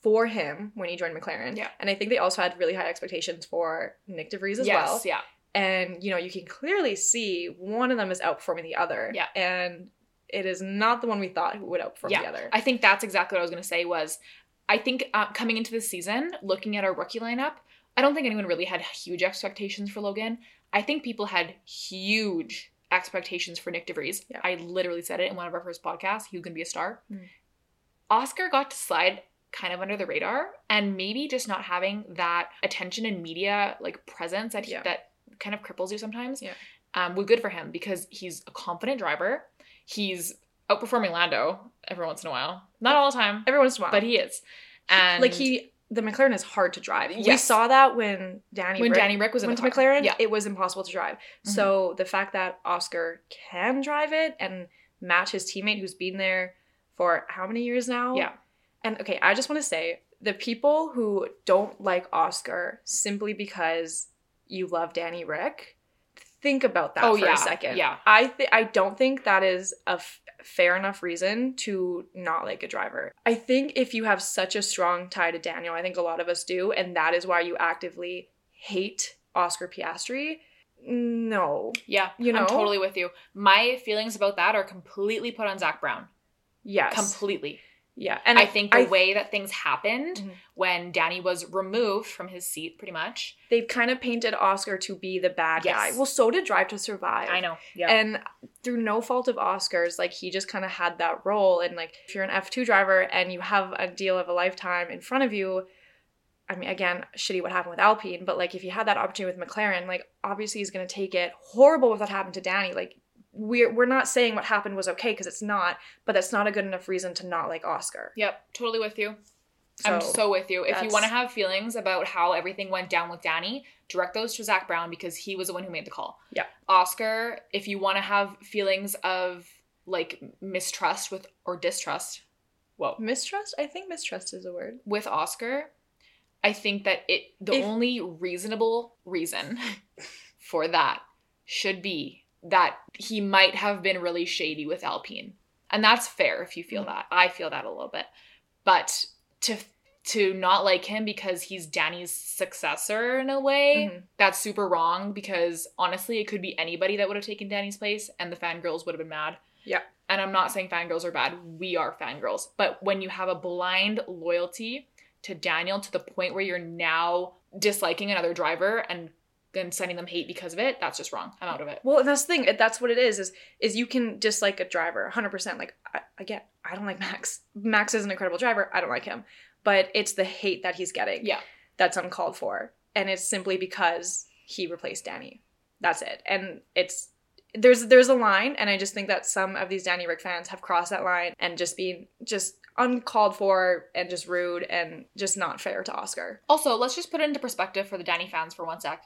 for him when he joined McLaren. Yeah. And I think they also had really high expectations for Nyck de Vries as yes, well. yeah. And you know, you can clearly see one of them is outperforming the other. Yeah. And it is not the one we thought would outperform Yeah. the other. I think that's exactly what I was going to say was I think uh, coming into the season, looking at our rookie lineup, I don't think anyone really had huge expectations for Logan. I think people had huge expectations for Nyck de Vries. Yeah. I literally said it in one of our first podcasts. He was going to be a star. Mm. Oscar got to slide kind of under the radar and maybe just not having that attention and media like presence that he, Yeah. that kind of cripples you sometimes. Yeah. Um, was good for him because he's a confident driver. He's outperforming Lando every once in a while. Not all the time, Every once in a while. but he is. And like he the McLaren is hard to drive. We saw that when Danny when Rick Danny Rick was in went the to. McLaren, Yeah. it was impossible to drive. Mm-hmm. So the fact that Oscar can drive it and match his teammate who's been there for how many years now? Yeah. And okay, I just want to say the people who don't like Oscar simply because you love Danny Rick, think about that Oh, for yeah. a second. Yeah. I th- I don't think that is a f- fair enough reason to not like a driver. I think if you have such a strong tie to Daniel, I think a lot of us do, and that is why you actively hate Oscar Piastri. No. Yeah, You know? I'm totally with you. My feelings about that are completely put on Zak Brown. Yes. Completely. Yeah. And I think the I- way that things happened Mhm. when Danny was removed from his seat, pretty much. they've kind of painted Oscar to be the bad Yes. guy. Well, so did Drive to Survive. I know. Yeah. And through no fault of Oscar's, like he just kind of had that role. And like if you're an F2 driver and you have a deal of a lifetime in front of you, I mean, again, shitty what happened with Alpine, but like if you had that opportunity with McLaren, like obviously he's gonna take it. Horrible if that happened to Danny. Like we're we're not saying what happened was okay because it's not, but that's not a good enough reason to not like Oscar. yep, totally with you. I'm so with you. If you want to have feelings about how everything went down with Danny, direct those to Zak Brown because he was the one who made the call. Yeah. Oscar, if you want to have feelings of like mistrust with or distrust, whoa, mistrust. I think mistrust is a word. with Oscar, I think that it the If- only reasonable reason for that should be that he might have been really shady with Alpine. And that's fair if you feel Mhm. that. I feel that a little bit. But to to not like him because he's Danny's successor in a way, Mhm. that's super wrong because honestly it could be anybody that would have taken Danny's place and the fangirls would have been mad. Yeah. And I'm not saying fangirls are bad. We are fangirls. But when you have a blind loyalty to Daniel to the point where you're now disliking another driver and then sending them hate because of it, that's just wrong. I'm out of it. Well, and that's the thing. That's what it is. Is is you can dislike a driver 100. percent Like I, again, I don't like Max. Max is an incredible driver. I don't like him, but it's the hate that he's getting. Yeah. that's uncalled for, and it's simply because he replaced Danny. That's it. And it's there's there's a line, and I just think that some of these Danny Rick fans have crossed that line and just been just uncalled for and just rude and just not fair to Oscar. Also, let's just put it into perspective for the Danny fans for one sec.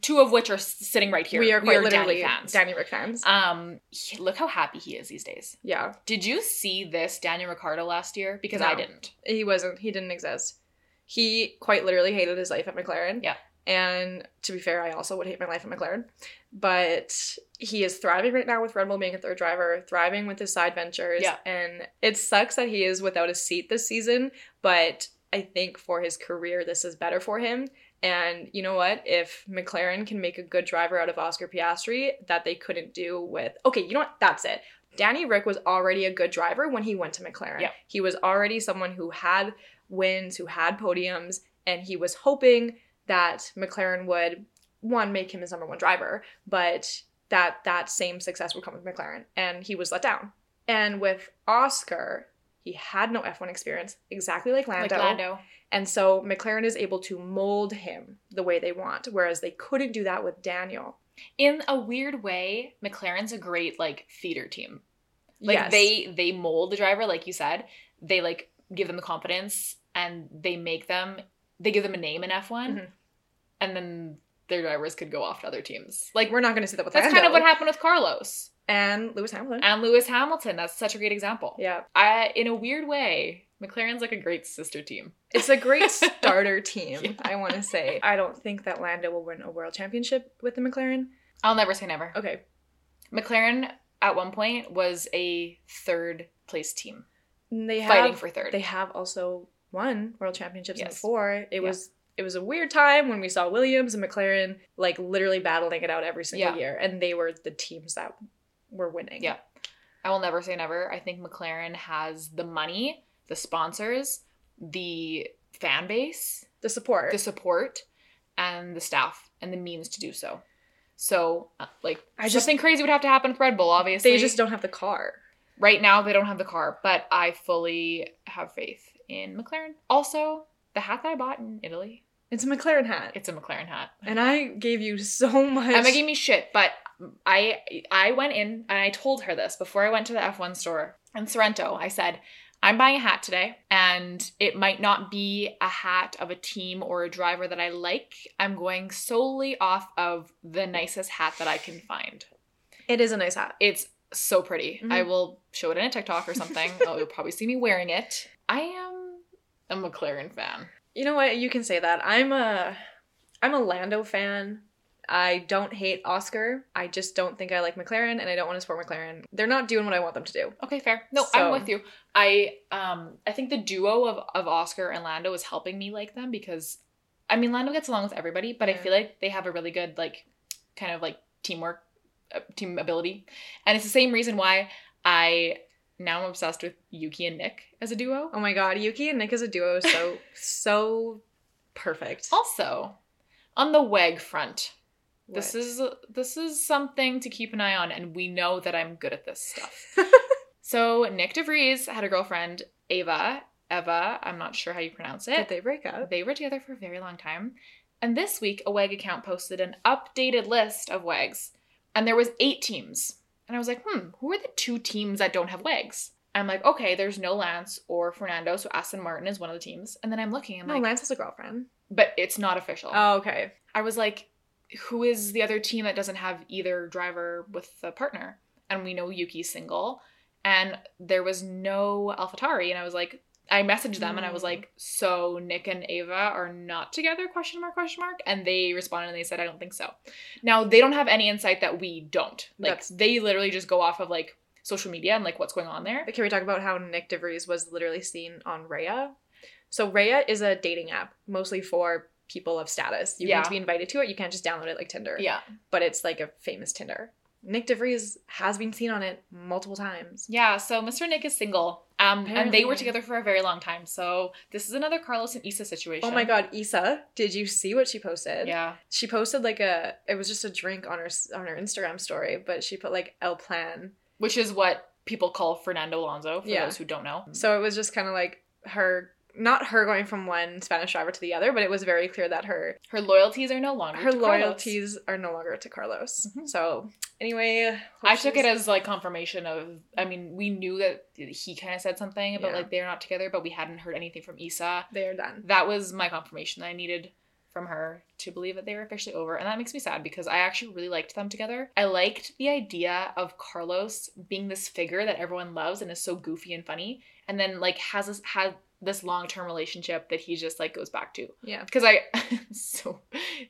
Two of which are sitting right here. We are quite literally Danny fans. Danny Rick fans. Um, he- look how happy he is these days. yeah. Did you see this Daniel Ricciardo last year? Because I didn't. He wasn't. He didn't exist. He quite literally hated his life at McLaren. Yeah. And to be fair, I also would hate my life at McLaren. But he is thriving right now with Red Bull being a third driver, thriving with his side ventures. Yeah. And it sucks that he is without a seat this season, but I think for his career, this is better for him. And you know what? If McLaren can make a good driver out of Oscar Piastri, that they couldn't do with. Okay, you know what? That's it. Danny Rick was already a good driver when he went to McLaren. Yeah. He was already someone who had wins, who had podiums, and he was hoping that McLaren would one make him his number one driver, but that that same success would come with McLaren, and he was let down. And with Oscar, he had no F1 experience, exactly like Lando. Like Lando. And so McLaren is able to mold him the way they want, whereas they couldn't do that with Daniel. In a weird way, McLaren's a great like feeder team. Like Yes. they they mold the driver, like you said. They like give them the confidence and they make them they give them a name in F1 Mhm. and then their drivers could go off to other teams. Like we're not going to see that with that. that's Lando. kind of what happened with Carlos and Lewis Hamilton. and Lewis Hamilton. That's such a great example. yeah, I in a weird way, McLaren's like a great sister team. It's a great starter team, Yeah. I want to say. I don't think that Lando will win a world championship with the McLaren. I'll never say never. Okay. McLaren at one point was a third place team, They have fighting for third. they have also won world championships Yes. before. It Yeah. was it was a weird time when we saw Williams and McLaren like literally battling it out every single Yeah. year, and they were the teams that were winning. Yeah. I will never say never. I think McLaren has the money, the sponsors, the fan base, the support. the support, and the staff and the means to do so. So, uh, like, I just- something crazy would have to happen with Red Bull, obviously. they just don't have the car. Right now, they don't have the car, but I fully have faith in McLaren. Also, the hat that I bought in Italy, It's a McLaren hat, it's a McLaren hat. and I gave you so much. Emma gave me shit, but I I went in and I told her this before I went to the F1 store in Sorrento. I said, I'm buying a hat today, and it might not be a hat of a team or a driver that I like. I'm going solely off of the nicest hat that I can find. it is a nice hat. It's so pretty. Mhm. I will show it in a TikTok or something. oh, you'll probably see me wearing it. I am a McLaren fan. You know what? You can say that. I'm a I'm a Lando fan. I don't hate Oscar. I just don't think I like McLaren and I don't want to support McLaren. They're not doing what I want them to do. Okay, fair. No, So- I'm with you. I um I think the duo of of Oscar and Lando is helping me like them because I mean Lando gets along with everybody, but I feel like they have a really good like kind of like teamwork uh, team ability. And it's the same reason why I now I'm obsessed with Yuki and Nick as a duo. Oh my god, Yuki and Nick as a duo is so so perfect. Also, on the WEG front, this is this is something to keep an eye on and we know that I'm good at this stuff. so, Nyck de Vries had a girlfriend, Ava, Eva, I'm not sure how you pronounce it. Did they break up? They were together for a very long time. And this week, a WAG account posted an updated list of WAGs. And there was eight teams. And I was like, hmm, who are the two teams that don't have WAGs? I'm like, okay, there's no Lance or Fernando, so Aston Martin is one of the teams. And then I'm looking, I'm no, like, Lance has a girlfriend. but it's not official. Oh, okay. I was like, who is the other team that doesn't have either driver with a partner? And we know Yuki's single. And there was no AlphaTauri. And I was like, I messaged them and I was Mm. like, so Nick and Ava are not together? Question mark, question mark. And they responded and they said, I don't think so. Now they don't have any insight that we don't. Like That's- they literally just go off of like social media and like what's going on there. But Can we talk about how Nyck de Vries was literally seen on Raya? So Raya is a dating app, mostly for people of status. You Yeah. need to be invited to it. You can't just download it like Tinder. Yeah. But it's like a famous Tinder. Nyck de Vries has been seen on it multiple times. Yeah, so Mr. Nick is single. Um, and they were together for a very long time. So this is another Carlos and Isa situation. Oh my god, Isa, did you see what she posted? Yeah. She posted like a it was just a drink on her on her Instagram story, but she put like El Plan. which is what people call Fernando Alonso for Yeah. those who don't know. So it was just kind of like her not her going from one Spanish driver to the other, but it was very clear that her Her loyalties are no longer her to Carlos. loyalties are no longer to Carlos. Mhm. So anyway, I took it as like confirmation of. I mean, we knew that he kind of said something about Yeah. like they're not together, but we hadn't heard anything from Isa. they are done. That was my confirmation that I needed from her to believe that they were officially over, and that makes me sad because I actually really liked them together. I liked the idea of Carlos being this figure that everyone loves and is so goofy and funny, and then like has this had this long term relationship that he just like goes back to. Yeah. because I so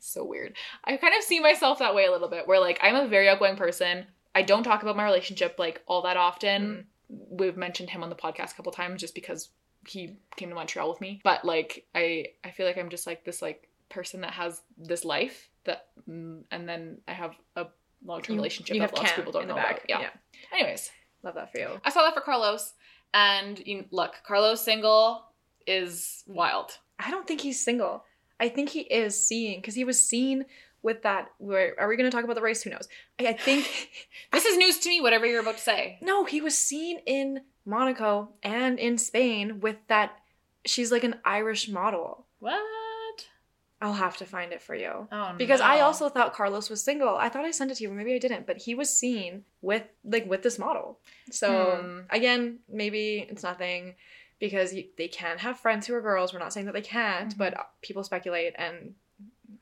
so weird. I kind of see myself that way a little bit, where like I'm a very outgoing person. I don't talk about my relationship like all that often. We've mentioned him on the podcast a couple times just because he came to Montreal with me. But like I I feel like I'm just like this like person that has this life that mm, and then I have a long term relationship you that lots of people don't know about. Yeah. Anyways, Love that for you. I saw that for Carlos, and you look, Carlos single is wild. I don't think he's single. I think he is seeing because he was seen with that. Where are we going to talk about the race? Who knows? I, I think This is news to me. Whatever you're about to say. no, he was seen in Monaco and in Spain with that. She's like an Irish model. What? I'll have to find it for you. Oh Because I also thought Carlos was single. I thought I sent it to you, maybe I didn't. But he was seen with like with this model. So Hmm. again, maybe it's nothing because you, they can have friends who are girls. We're not saying that they can't, Mhm. but people speculate and.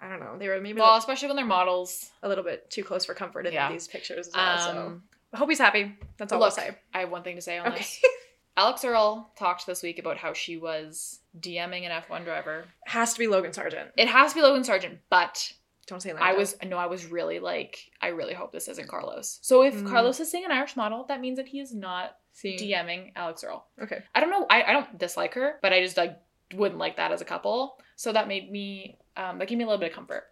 I don't know. They were maybe well, especially when they're models. a little bit too close for comfort in Yeah. these pictures as well. so Um, I hope he's happy. That's all look, I'll say. I have one thing to say on Okay. this. Alix Earle talked this week about how she was DMing an F1 driver. Has to be Logan Sargeant. It has to be Logan Sargeant, but Don't say Lando. I was no, I was really like, I really hope this isn't Carlos. So if Mm. Carlos is seeing an Irish model, that means that he is not seeing. DMing Alix Earle. Okay. I don't know. I, I don't dislike her, but I just like wouldn't like that as a couple. So that made me um, that gave me a little bit of comfort.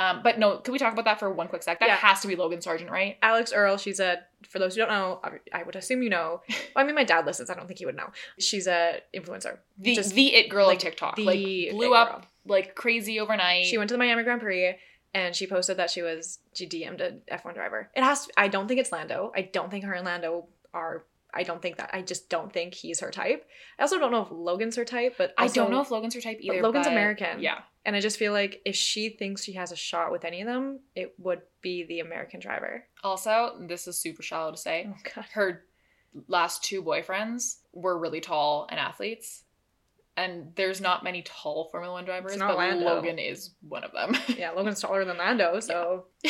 Um, but no, can we talk about that for one quick sec? That Yeah. has to be Logan Sargeant, right? Alix Earle, she's a, for those who don't know, I- would assume you know. Well, I mean, my dad listens. I don't think he would know. She's a influencer. The Just, the it girl like, of TikTok, the like blew up like crazy overnight. She went to the Miami Grand Prix and she posted that she was, she DM'd a F1 driver. It has, to, I don't think it's Lando. I don't think her and Lando are, I don't think that, I just don't think he's her type. I also don't know if Logan's her type, but I don't know if Logan's her type but either. Logan's but American. Yeah, And I just feel like if she thinks she has a shot with any of them, it would be the American driver. Also, this is super shallow to say. Oh, Her last two boyfriends were really tall and athletes. And there's not many tall Formula One drivers, but Lando. Logan is one of them. Yeah, Logan's taller than Lando, so.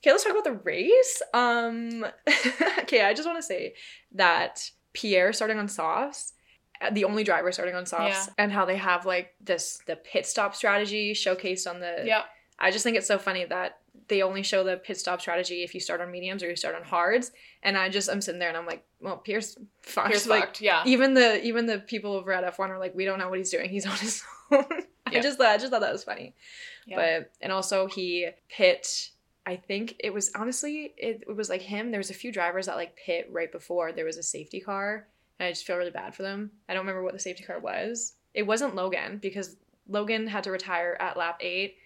okay, let's talk about the race. Um, okay, I just want to say that Pierre starting on softs, uh, the only driver starting on softs, Yeah. and how they have like this the pit stop strategy showcased on the. yeah. I just think it's so funny that they only show the pit stop strategy if you start on mediums or you start on hards, and I just I'm sitting there and I'm like, well, Pierre's fucked. Here's like, fucked. Yeah. even the even the people over at F1 are like, we don't know what he's doing. He's on his own. Yeah. I just thought I just thought that was funny. Yeah. But and also he pit. I think it was honestly it, it was like him. There was a few drivers that like pit right before there was a safety car, and I just feel really bad for them. I don't remember what the safety car was. It wasn't Logan because Logan had to retire at lap eight.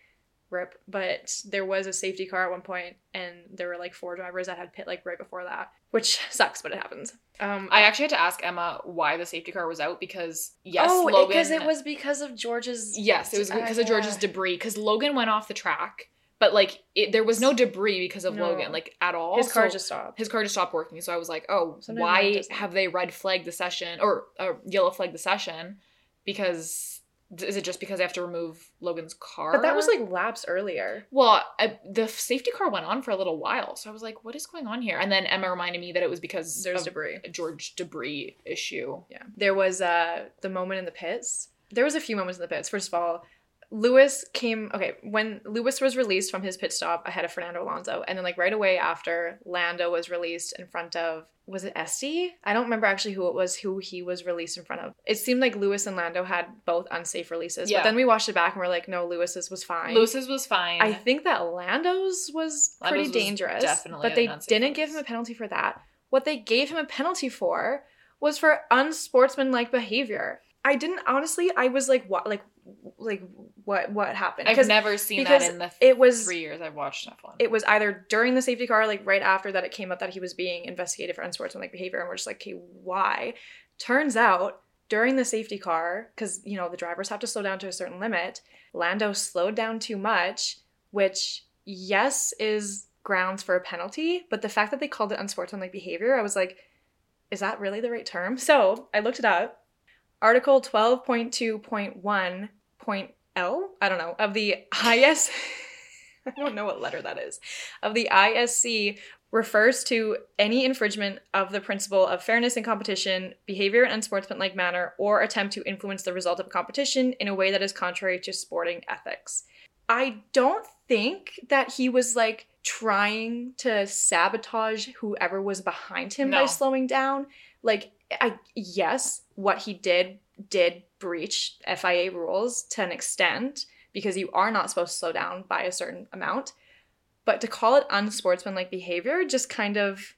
Rip, but there was a safety car at one point, and there were like four drivers that had pit like right before that, which sucks, but it happens. Um, I actually had to ask Emma why the safety car was out because yes, oh, Logan. because it was because of George's. Yes, it was Uh, because of George's debris. Because Logan went off the track, but like it, there was no debris because of No. Logan, like at all. His car So just stopped. his car just stopped working. So I was like, oh, Sometimes why have they red flagged the session or uh, yellow flagged the session? Because is it just because they have to remove Logan's car? But that was like laps earlier. Well, I, the safety car went on for a little while, so I was like, "What is going on here?" And then Emma reminded me that it was because There's of debris. a George debris issue. Yeah. There was uh the moment in the pits. There was a few moments in the pits. First of all, Lewis came okay, when Lewis was released from his pit stop ahead of Fernando Alonso, and then like right away after Lando was released in front of was it Esty? I don't remember actually who it was who he was released in front of. It seemed like Lewis and Lando had both unsafe releases. Yeah. But then we watched it back and we're like, no, Lewis's was fine. Lewis's was fine. I think that Lando's was pretty was dangerous. definitely but they didn't give him a penalty for that. What they gave him a penalty for was for unsportsmanlike behavior. I didn't honestly. I was like, what, like, like what, what happened? I've never seen that in the it was three years I've watched F1. it was either during the safety car, like right after that, it came up that he was being investigated for unsportsmanlike behavior, and we're just like, okay, why? Turns out during the safety car, because you know the drivers have to slow down to a certain limit, Lando slowed down too much, which yes is grounds for a penalty, but the fact that they called it unsportsmanlike behavior, I was like, is that really the right term? So I looked it up. Article 12.2.1.L, I don't know, of the IS. I don't know what letter that is. Of the ISC refers to any infringement of the principle of fairness in competition, behavior in unsportsmanlike manner, or attempt to influence the result of a competition in a way that is contrary to sporting ethics. I don't think that he was like trying to sabotage whoever was behind him by slowing down. Like, I yes, what he did did breach FIA rules to an extent because you are not supposed to slow down by a certain amount. But to call it unsportsmanlike behavior just kind of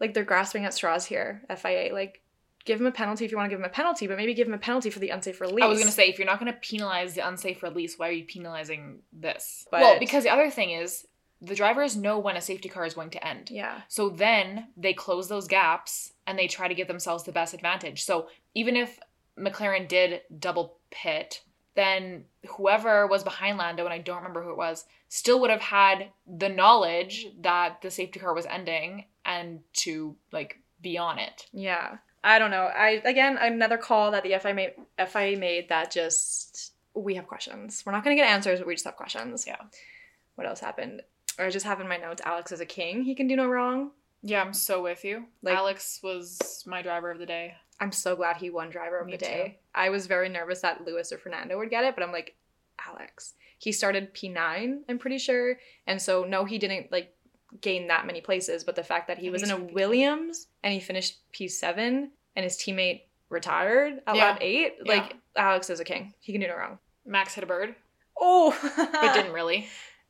like they're grasping at straws here, FIA. Like, give him a penalty if you want to give him a penalty, but maybe give him a penalty for the unsafe release. I was gonna say if you're not gonna penalize the unsafe release, why are you penalizing this? But- well, because the other thing is the drivers know when a safety car is going to end. Yeah. So then they close those gaps and they try to give themselves the best advantage. So even if McLaren did double pit, then whoever was behind Lando, and I don't remember who it was, still would have had the knowledge that the safety car was ending and to like be on it. Yeah. I don't know. I again another call that the FIA made, FIA made that just we have questions. We're not gonna get answers, but we just have questions. Yeah. What else happened? I just have in my notes Alex is a king. He can do no wrong. Yeah, I'm so with you. Like- Alex was my driver of the day. I'm so glad he won driver of Me the day. I was very nervous that Lewis or Fernando would get it, but I'm like, Alex. He started P9, I'm pretty sure. And so no, he didn't like gain that many places, but the fact that he Yeah, was in a Williams and he finished P7 and his teammate retired at Yeah. lap 8, Yeah. like Alex is a king. He can do no wrong. Max hit a bird, Oh, but didn't really.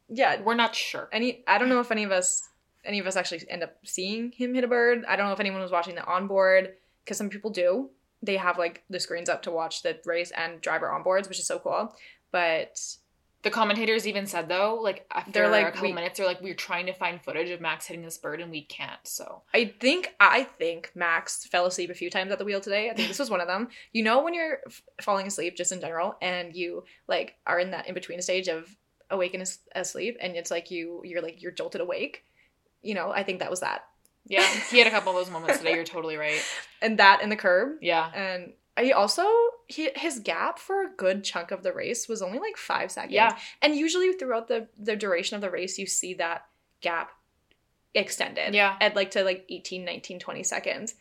Yeah, We're not sure. any I don't know if any of us any of us actually end up seeing him hit a bird. I don't know if anyone was watching the onboard because some people do. They have like the screens up to watch the race and driver onboards, which is so cool. But The commentators even said though, like after They're like, a couple we- minutes, they're like, we're trying to find footage of Max hitting this bird and we can't. So I think I think Max fell asleep a few times at the wheel today. I think this was one of them. You know when you're f- falling asleep just in general and you like are in that in between stage of awake and as- asleep and it's like you you're like you're jolted awake. You know, I think that was that. yeah, he had a couple of those moments today. You're totally right. And that in the curb Yeah, And he also he, his gap for a good chunk of the race was only like five seconds. Yeah. And usually throughout the the duration of the race, you see that gap extended. Yeah. At like to like 18, 19, 20 seconds.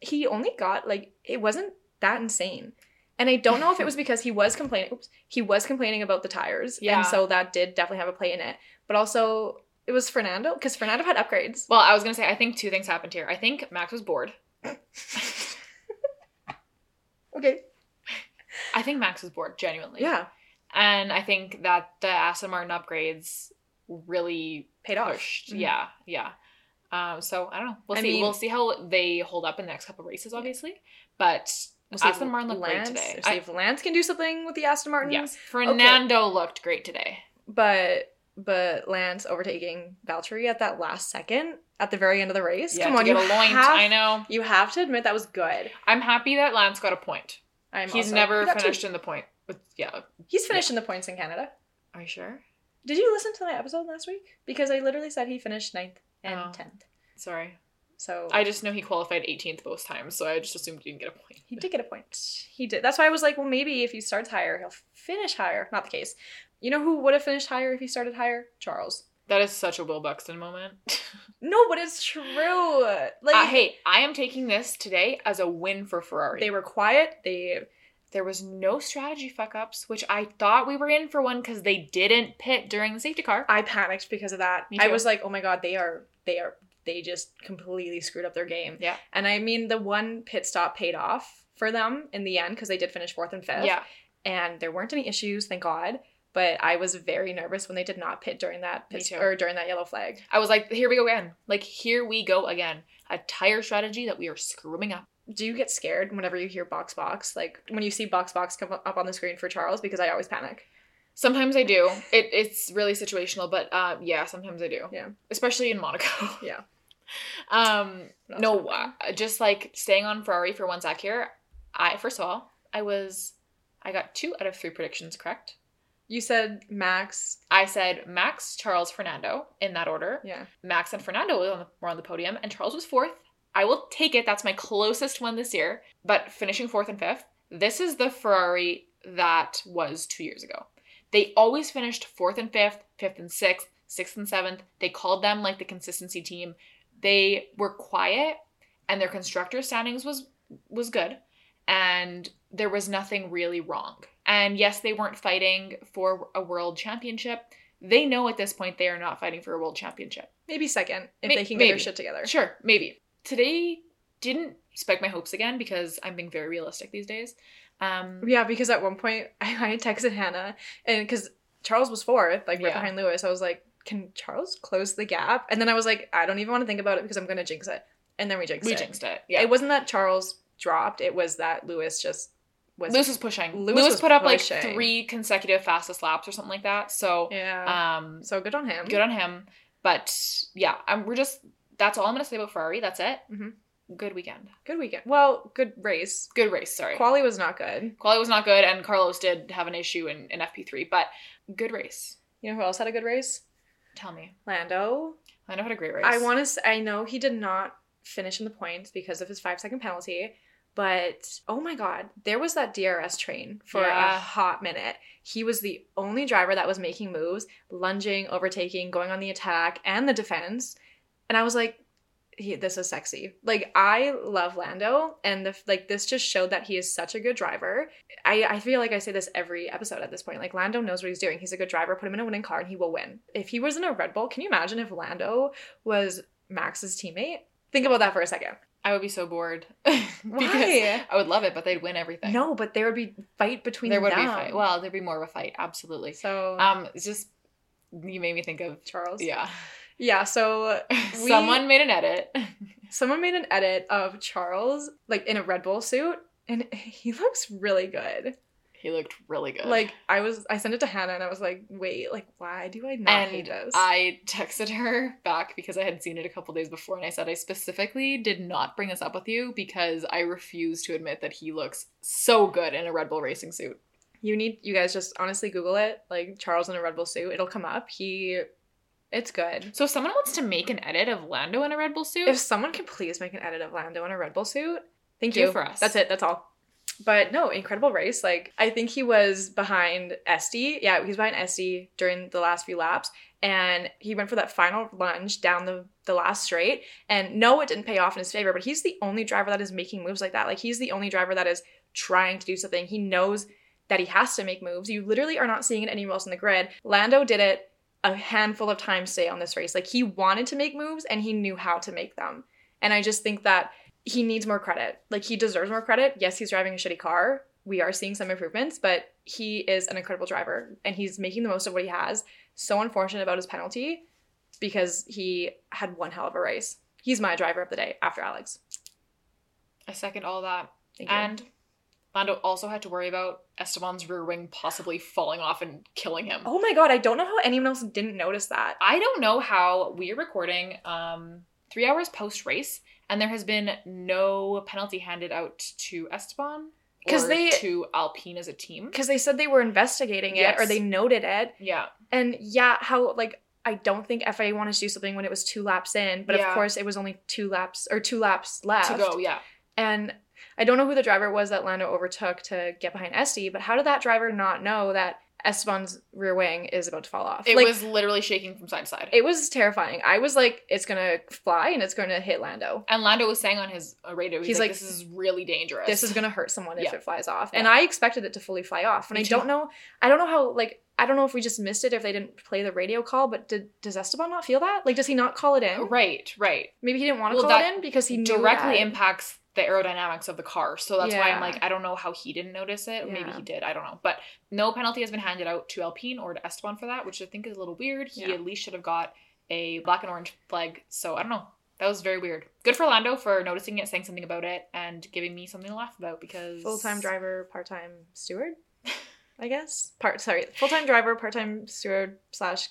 He only got like it wasn't that insane. And I don't know if it was because he was complaining. Oops, he was complaining about the tires, Yeah. and so that did definitely have a play in it. But also, it was Fernando because Fernando had upgrades. Well, I was gonna say I think two things happened here. I think Max was bored. Okay. I think Max was bored, genuinely. Yeah, And I think that the Aston Martin upgrades really paid off. pushed. Mhm. Yeah, yeah. Um, so I don't know. We'll I see. mean- we'll see how they hold up in the next couple races, obviously. But We'll see if Aston Martin looked great Lance- today. See I- if Lance can do something with the Aston Martin. yes, Fernando looked great today. but but Lance overtaking Valtteri at that last second at the very end of the race. Yeah, Come on, you have, I know. You have to admit that was good. I'm happy that Lance got a point. I'm He's also- never he got two. finished in the point. But yeah, He's finished in the points in Canada. are you sure? Did you listen to my episode last week? Because I literally said he finished ninth and Oh. tenth. Sorry, So I just know he qualified 18th both times, so I just assumed he didn't get a point. he did get a point. He did. That's why I was like, well, maybe if he starts higher, he'll finish higher. Not the case. You know who would have finished higher if he started higher? Charles. That is such a Will Buxton moment. No, but it's true. Like uh, hey, I am taking this today as a win for Ferrari. they were quiet. They there was no strategy fuck ups, which I thought we were in for one because they didn't pit during the safety car. I panicked because of that. I was like, oh my god, they are they are they just completely screwed up their game. Yeah. And I mean, the one pit stop paid off for them in the end because they did finish fourth and fifth. yeah, And there weren't any issues, thank God. But I was very nervous when they did not pit during that pit, or during that yellow flag. I was like, here we go again. Like, here we go again. A tire strategy that we are screwing up. Do you get scared whenever you hear box box? Like when you see box box come up on the screen for Charles because I always panic. Sometimes I do. It, it's really situational, but uh, yeah, sometimes I do. Yeah. Especially in Monaco. Yeah. Um, no, uh, just like staying on Ferrari for one sec here. I first of all, I was, I got two out of three predictions correct. You said Max. I said Max, Charles, Fernando in that order. Yeah. Max and Fernando were on the, were on the podium, and Charles was fourth. I will take it. That's my closest one this year. But finishing fourth and fifth, this is the Ferrari that was two years ago. They always finished fourth and fifth, fifth and sixth, sixth and seventh. They called them like the consistency team. They were quiet, and their constructor standings was was good, and there was nothing really wrong. And yes, they weren't fighting for a world championship. They know at this point they are not fighting for a world championship. Maybe second if they can get their shit together. Sure, maybe. Today didn't spike my hopes again because I'm being very realistic these days. Um, Yeah, because at one point I, I texted Hannah, and because Charles was fourth, like right Yeah. behind Lewis, I was like, "Can Charles close the gap?" And then I was like, "I don't even want to think about it because I'm gonna jinx it." And then we jinxed we it. jinxed it. Yeah. It wasn't that Charles dropped; it was that Lewis just was. Lewis was pushing. Lewis Lewis, was put up pushing. like three consecutive fastest laps or something like that. So, yeah. um, so good on him. good on him. But yeah, um, we're just that's all I'm gonna say about Ferrari. That's it. Mhm. Good weekend. Good weekend. Well, good race. Good race. Sorry. Quali was not good. Quali was not good, and Carlos did have an issue in, in FP3, but good race. You know who else had a good race? Tell me. Lando. Know had a great race. I want to. I know he did not finish in the points because of his five second penalty, but oh my god, there was that DRS train for a hot minute. He was the only driver that was making moves, lunging, overtaking, going on the attack and the defense, and I was like, he, this is sexy. Like I love Lando, and the like this just showed that he is such a good driver. I I feel like I say this every episode at this point. Like Lando knows what he's doing. He's a good driver. Put him in a winning car, and he will win. If he was in a Red Bull, can you imagine if Lando was Max's teammate? Think about that for a second. I would be so bored. Why? I would love it, but they'd win everything. No, but there would be fight between there would them. be a fight. Well, there'd be more of a fight, absolutely. so Um, it's just you made me think of Charles. yeah. Yeah. So we- Someone made an edit. someone made an edit of Charles like in a Red Bull suit, and he looks really good. He looked really good. Like I was, I sent it to Hannah, and I was like, "Wait, like why do I not hate and this?" I texted her back because I had seen it a couple days before, and I said I specifically did not bring this up with you because I refuse to admit that he looks so good in a Red Bull racing suit. you need you guys just honestly Google it, like Charles in a Red Bull suit. It'll come up. He, it's good. So if someone wants to make an edit of Lando in a Red Bull suit, If someone could please make an edit of Lando in a Red Bull suit, thank you for us. That's it. That's all. But no, incredible race. Like I think he was behind Esty. Yeah, he was behind Esty during the last few laps, and he went for that final lunge down the the last straight. And no, it didn't pay off in his favor. But he's the only driver that is making moves like that. Like he's the only driver that is trying to do something. He knows that he has to make moves. You literally are not seeing it anywhere else in the grid. Lando did it a handful of times today on this race. Like he wanted to make moves and he knew how to make them. And I just think that he needs more credit. Like he deserves more credit. Yes, he's driving a shitty car. We are seeing some improvements, but he is an incredible driver and he's making the most of what he has. So unfortunate about his penalty because he had one hell of a race. He's my driver of the day after Alex. I second all that. Thank you. And Lando also had to worry about Esteban's rear wing possibly falling off and killing him. oh my god, I don't know how anyone else didn't notice that. I don't know how we are recording um three hours post race and there has been no penalty handed out to Esteban or they- to Alpine as a team. Because they said they were investigating it or they noted it. Yeah. And yeah, how like I don't think FIA wanted to do something when it was two laps in, but Yeah. of course it was only two laps or two laps left. To go, yeah. And I don't know who the driver was that Lando overtook to get behind Esty, but how did that driver not know that Esteban's rear wing is about to fall off? It like, was literally shaking from side to side. it was terrifying. I was like, it's gonna fly and it's gonna hit Lando. and Lando was saying on his uh, radio, he's, He's like, this is really dangerous. This is gonna hurt someone if Yeah. it flies off. Yeah. And I expected it to fully fly off. And Me I too. don't know I don't know how like I don't know if we just missed it if they didn't play the radio call, but did does Esteban not feel that? Like does he not call it in? Right, right. Maybe he didn't want to Well, call it in because he knew directly impacts the aerodynamics of the car. So that's why I'm like, I don't know how he didn't notice it. Maybe he did. I don't know. But no penalty has been handed out to Alpine or to Esteban for that, which I think is a little weird. He Yeah. at least should have got a black and orange flag. So I don't know. That was very weird. Good for Lando for noticing it, saying something about it, and giving me something to laugh about because full time driver, part time steward, I guess. Part sorry, full time driver, part time steward slash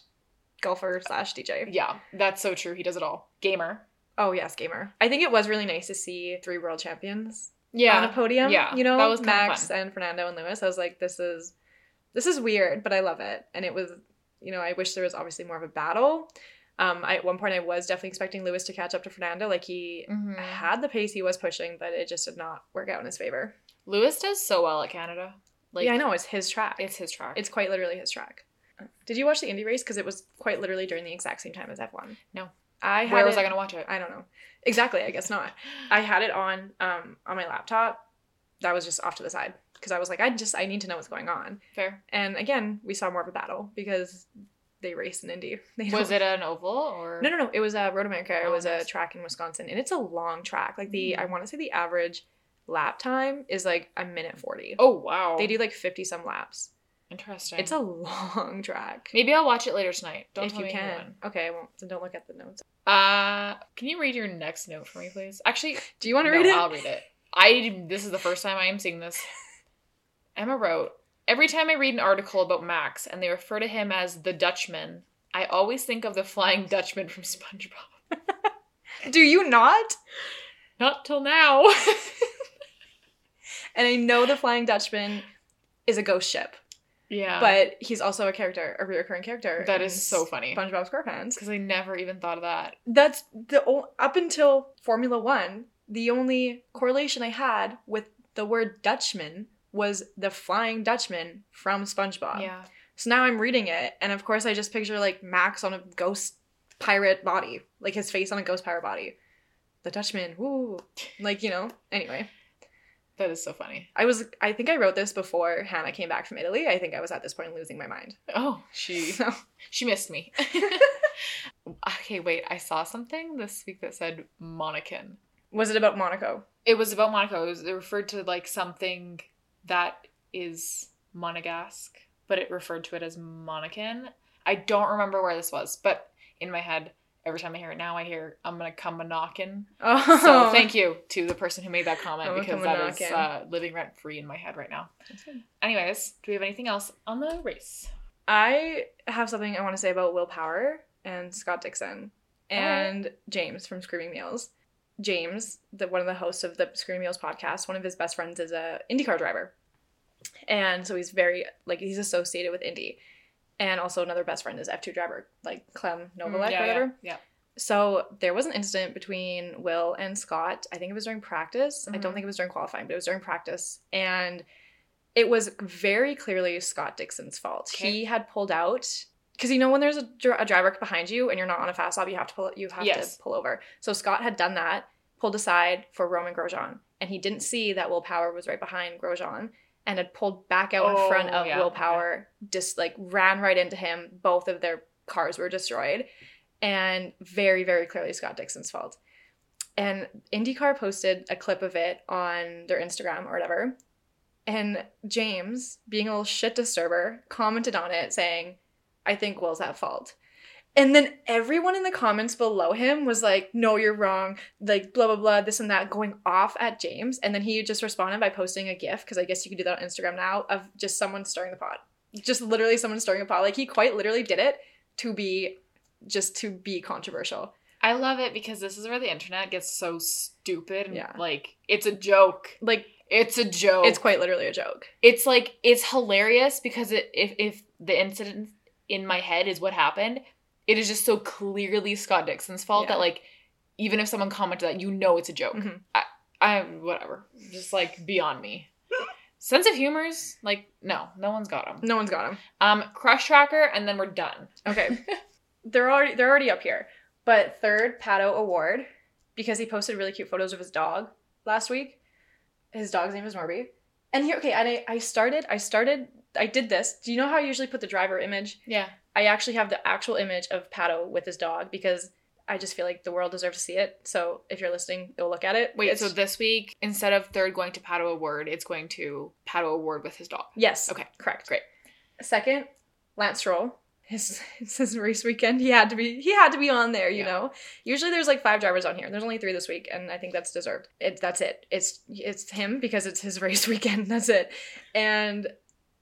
golfer slash DJ. Yeah, that's so true. He does it all. Gamer. Oh yes, gamer. I think it was really nice to see three world champions Yeah. on a podium. yeah, you know, that was Max and Fernando and Lewis. I was like, this is this is weird, but I love it. And it was, you know, I wish there was obviously more of a battle. Um, I, at one point, I was definitely expecting Lewis to catch up to Fernando. Like he Mhm. had the pace he was pushing, but it just did not work out in his favor. Lewis does so well at Canada. Like, yeah, I know it's his track. It's his track. It's quite literally his track. Did you watch the Indy race? Because it was quite literally during the exact same time as F1. No. I had Where was it- I going to watch it? I don't know. Exactly. I guess not. I had it on um on my laptop. That was just off to the side because I was like, I just I need to know what's going on. Fair. And again, we saw more of a battle because they raced in Indy. They Was it an oval or? No, no, no. It was a Road America. It Oh, was nice. a track in Wisconsin, and it's a long track. Like the Mm. I want to say the average lap time is like a minute forty. Oh wow. They do like fifty some laps. Interesting. It's a long track. Maybe I'll watch it later tonight. Don't if you can. when. Okay, I won't. So don't look at the notes. Uh, can you read your next note for me, please? Actually, Do you want to no, read it? I'll read it. I. This is the first time I am seeing this. Emma wrote, "Every time I read an article about Max and they refer to him as the Dutchman, I always think of the Flying Dutchman from SpongeBob. Do you not? Not till now. And I know the Flying Dutchman is a ghost ship, yeah, but he's also a character, a recurring character. That is so funny SpongeBob SquarePants. because I never even thought of that. That's the o- up until Formula One, the only correlation I had with the word Dutchman was the Flying Dutchman from SpongeBob. Yeah, So now I'm reading it, and of course I just picture like Max on a ghost pirate body, like his face on a ghost pirate body. the Dutchman, woo. Like, you know, anyway. That is so funny. I was I think I wrote this before Hannah came back from Italy. I think I was at this point losing my mind. Oh, she So she missed me. okay, wait. I saw something this week that said Monacan. was it about Monaco? It was about Monaco. It, was, it referred to like something that is Monegasque, but it referred to it as Monacan. I don't remember where this was, but in my head, every time I hear it now, I hear I'm gonna come a knockin'. Oh So thank you to the person who made that comment because that is uh, living rent free in my head right now. Anyways, do we have anything else on the race? I have something I want to say about Will Power and Scott Dixon and James from Screaming Meals. James, the one of the hosts of the Screaming Meals podcast, one of his best friends is a IndyCar driver. And so he's very like he's associated with Indy. And also another best friend is F2 driver, like Clem Novalak Mm, or yeah, whatever. Yeah. So there was an incident between Will and Scott. I think it was during practice. I don't Mhm. think it was during qualifying, but it was during practice. And it was very clearly Scott Dixon's fault. Okay. He had pulled out because you know when there's a, a driver behind you and you're not on a fast stop, you have to pull you have Yes. to pull over. So Scott had done that, pulled aside for Romain Grosjean, and he didn't see that Will Power was right behind Grosjean and had pulled back out in front Oh, of yeah, Will okay. Just like ran right into him. Both of their cars were destroyed and very, very clearly Scott Dixon's fault. And IndyCar posted a clip of it on their Instagram or whatever. And James, being a little shit disturber, commented on it saying, I think Will's at fault. And then everyone in the comments below him was like, no, you're wrong. Like, blah, blah, blah, this and that, going off at James. And then he just responded by posting a GIF, because I guess you can do that on Instagram now, of just someone stirring the pot. Just literally someone stirring a pot. Like, he quite literally did it to be just to be controversial. I love it because this is where the internet gets so stupid and Yeah. like it's a joke. Like, It's a joke. it's quite literally a joke. it's like it's hilarious because it, if if the incident in my head is what happened, it is just so clearly Scott Dixon's fault Yeah. that like even if someone commented that, you know it's a joke. Mhm. I, I whatever, just like beyond me. Sense of humor's like no, no one's got him. No one's got him. Um, crush tracker, and then we're done. Okay. they're already they're already up here. But third Pato O'Ward, because he posted really cute photos of his dog last week. His dog's name is Norby. And here okay, and I, I started I started I did this. Do you know how I usually put the driver image? Yeah. I actually have the actual image of Pato with his dog because I just feel like the world deserves to see it. So if you're listening, go look at it. Wait, It's- so this week instead of third going to Pato O'Ward, it's going to Pato O'Ward with his dog. Yes. Okay, Correct. great. Second, Lance Stroll. His, it's his race weekend. He had to be he had to be on there, you Yeah. know. Usually there's like five drivers on here. There's only three this week, and I think that's deserved. It that's it. It's it's him because it's his race weekend. That's it. And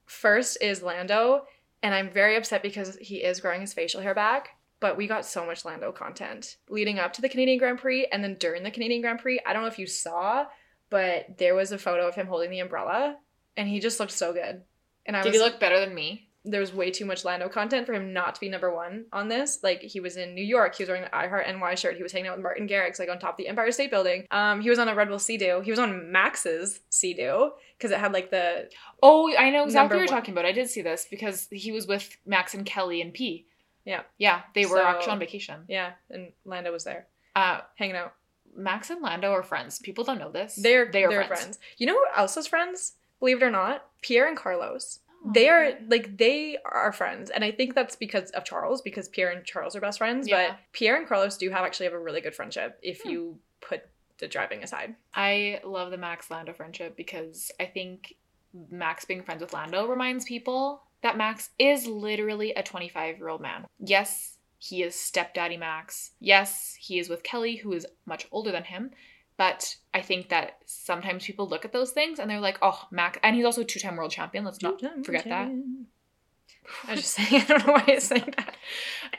first is Lando, and I'm very upset because he is growing his facial hair back. But we got so much Lando content leading up to the Canadian Grand Prix and then during the Canadian Grand Prix. I don't know if you saw, but there was a photo of him holding the umbrella, and he just looked so good. And I Did was he look better than me? There was way too much Lando content for him not to be number one on this. Like he was in New York, he was wearing the I Heart NY shirt, he was hanging out with Martin Garrix like on top of the Empire State Building. Um, he was on a Red Bull Sea-Doo. He was on Max's Sea-Doo because it had like the Oh, I know exactly what you're one. talking about. I did see this because he was with Max and Kelly and P. Yeah. Yeah, they were So- actually on vacation. yeah, and Lando was there Uh, hanging out. Max and Lando are friends. People don't know this. They're they are they're friends. friends. You know who else is friends? Believe it or not, Pierre and Carlos. They are like they are friends, and I think that's because of Charles, because Pierre and Charles are best friends. Yeah. But Pierre and Carlos do have actually have a really good friendship if Hmm. you put the driving aside. I love the Max Lando friendship because I think Max being friends with Lando reminds people that Max is literally a 25 year old man. Yes, he is stepdaddy Max. Yes, he is with Kelly, who is much older than him. But I think that sometimes people look at those things and they're like, oh, Max. And he's also a two time world champion. Let's not forget that. I was just saying, I don't know why I was saying that.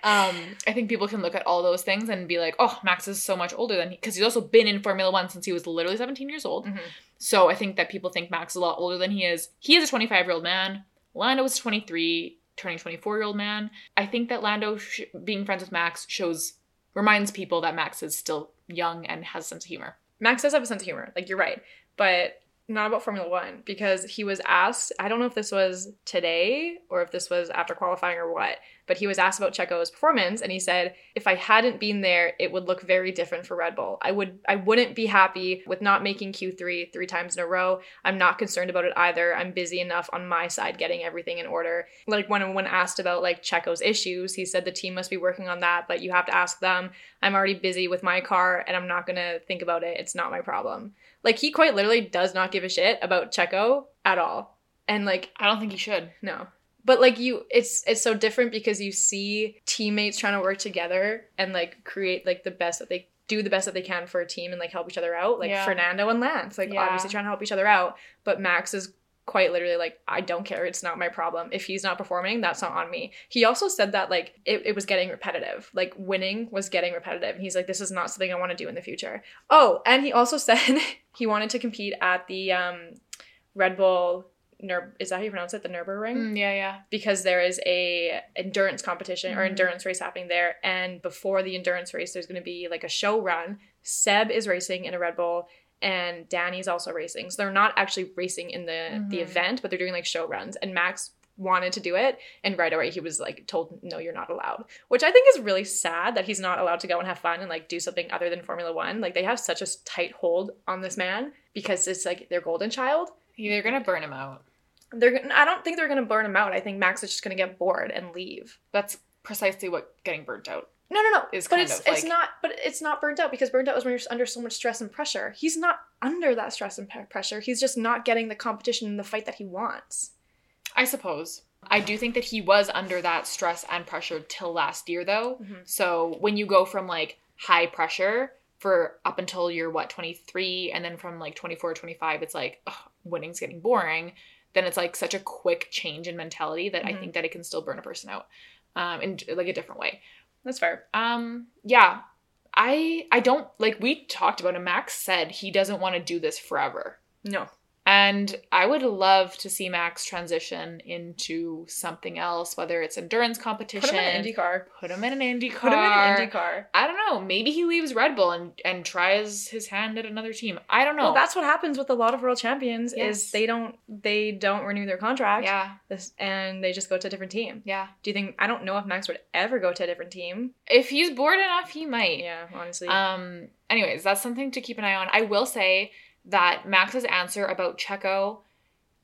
um, I think people can look at all those things and be like, oh, Max is so much older than he, because he's also been in Formula One since he was literally 17 years old. Mhm. So I think that people think Max is a lot older than he is. He is a 25 year old man. Lando is 23, turning 24 year old man. I think that Lando sh- being friends with Max shows, reminds people that Max is still young and has a sense of humor. Max does have a sense of humor, like you're right, but not about Formula One because he was asked. I don't know if this was today or if this was after qualifying or what, but he was asked about Checo's performance and he said, if I hadn't been there, it would look very different for Red Bull. I would I wouldn't be happy with not making Q3 three times in a row. I'm not concerned about it either. I'm busy enough on my side getting everything in order. Like when when asked about like Checo's issues, he said the team must be working on that, but you have to ask them. I'm already busy with my car and I'm not to think about it. It's not my problem. Like he quite literally does not give a shit about Checo at all. And like I don't think he should. no. But like you it's it's so different because you see teammates trying to work together and like create like the best that they do the best that they can for a team and like help each other out. Like Yeah. Fernando and Lance, like Yeah. obviously trying to help each other out. But Max is quite literally like, I don't care. It's not my problem. If he's not performing, that's not on me. He also said that like it, it was getting repetitive. Like winning was getting repetitive. And he's like, this is not something I want to do in the future. Oh, and he also said he wanted to compete at the um Red Bull Nur- is that how you pronounce it? The Nürburgring? Mm, yeah, yeah. because there is a endurance competition or Mhm. endurance race happening there and before the endurance race there's going to be like a show run seb is racing in a red bull and danny's also racing so they're not actually racing in the the Mhm. event but they're doing like show runs and max wanted to do it and right away he was like told no you're not allowed which i think is really sad that he's not allowed to go and have fun and like do something other than formula one like they have such a tight hold on this man because it's like their golden child They're gonna burn him out. they're I don't think they're gonna burn him out. I think Max is just gonna get bored and leave. That's precisely what getting burnt out. No, no, no. Is but it's of it's not. But it's not burnt out because burnt out is when you're under so much stress and pressure. He's not under that stress and pressure. He's just not getting the competition and the fight that he wants. I suppose. I do think that he was under that stress and pressure till last year though. Mhm. So when you go from like high pressure for up until you're what 23 and then from like 24 25 it's like ugh, winning's getting boring then it's like such a quick change in mentality that I Mhm. think that it can still burn a person out um in like a different way. That's fair. Um yeah. I I don't like we talked about it Max said he doesn't want to do this forever. No. And I would love to see Max transition into something else, whether it's endurance competition. Put him in an IndyCar. Put him in an IndyCar. Put him in an IndyCar. I don't know. Maybe he leaves Red Bull and, and tries his hand at another team. I don't know. Well, that's what happens with a lot of world champions. Yes. Is they don't they don't renew their contract. yeah, This, and they just go to a different team. yeah. Do you think? I don't know if Max would ever go to a different team. If he's bored enough, he might. Yeah, honestly. Um. Anyways, that's something to keep an eye on. I will say that Max's answer about Checo,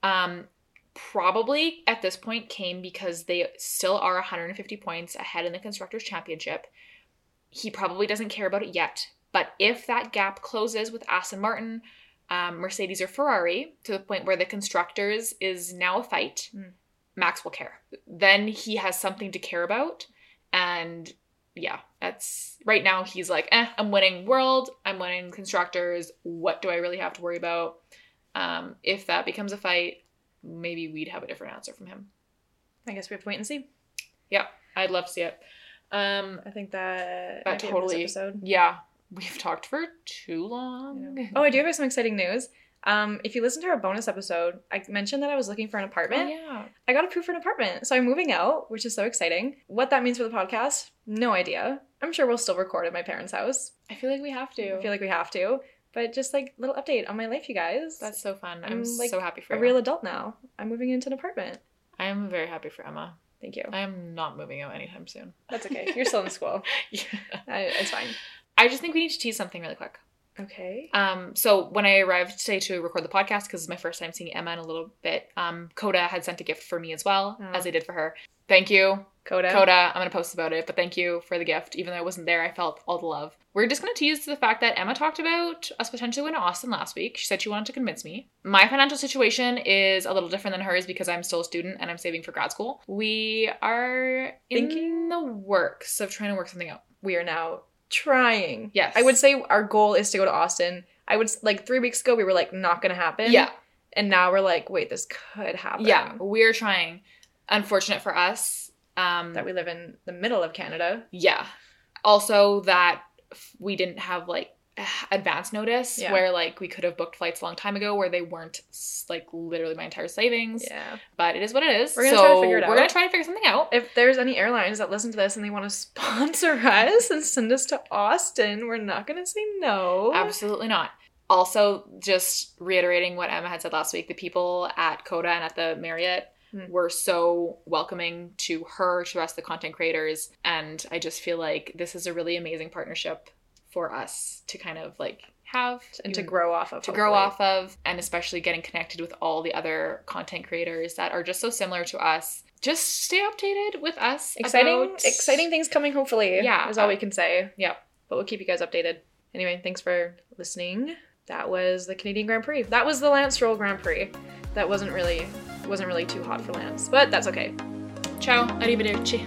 um, probably at this point came because they still are 150 points ahead in the constructors championship. He probably doesn't care about it yet, but if that gap closes with Aston Martin, um, Mercedes or Ferrari to the point where the constructors is now a fight, Mm. Max will care. Then he has something to care about, and yeah, that's right now he's like, eh, I'm winning world, I'm winning constructors. What do I really have to worry about? Um, if that becomes a fight, maybe we'd have a different answer from him. I guess we have to wait and see. Yeah, I'd love to see it. Um, I think that That might be it for totally- episode. yeah, we've talked for too long. Oh, I do have some exciting news. Um, if you listen to our bonus episode, I mentioned that I was looking for an Oh, apartment. yeah. I got approved for an apartment, so I'm moving out, which is so exciting. What that means for the podcast, no idea. I'm sure we'll still record at my parents' house. I feel like we have to. I feel like we have to, but just like little update on my life, you guys. that's so fun. I'm, I'm, like, so happy for a you. real adult now. I'm moving into an apartment. I am very happy for Emma. Thank you. I am not moving out anytime soon. That's okay. You're still in school. yeah. I, it's fine. I just think we need to tease something really quick. Okay. Um, so when I arrived today to record the podcast, because it's my first time seeing Emma in a little bit, um, Coda had sent a gift for me as well, Oh. as I did for her. Thank you, Coda. Coda. I'm gonna post about it, but thank you for the gift. Even though I wasn't there, I felt all the love. We're just gonna tease the fact that Emma talked about us potentially going to Austin last week. She said she wanted to convince me. My financial situation is a little different than hers because I'm still a student and I'm saving for grad school. We are in Thinking- the works of trying to work something out. We are now trying. Yes. I would say our goal is to go to Austin. I would like three weeks ago we were like not gonna happen. Yeah. And now we're like, wait, this could happen. Yeah, we're trying. Unfortunate for us. Um, That we live in the middle of Canada. yeah. Also, that f- we didn't have like advance notice Yeah. where like we could have booked flights a long time ago where they weren't like literally my entire savings. Yeah. But it is what it is. We're gonna so try to figure it out. We're gonna try to figure something out. If there's any airlines that listen to this and they want to sponsor us and send us to Austin, we're not gonna say no. Absolutely not. Also, just reiterating what Emma had said last week, the people at Coda and at the Marriott Hmm. were so welcoming to her, to the rest of the content creators. And I just feel like this is a really amazing partnership for us to kind of like have and to grow off of. to grow off of and especially getting connected with all the other content creators that are just so similar to us just stay updated with us Exciting, about- exciting things coming. Hopefully, Yeah. is all we can say. Yep. but we'll keep you guys updated. Anyway, thanks for listening. That was the Canadian Grand Prix. That was the Lance Stroll Grand Prix. That wasn't really wasn't really too hot for Lance, but that's okay. ciao arrivederci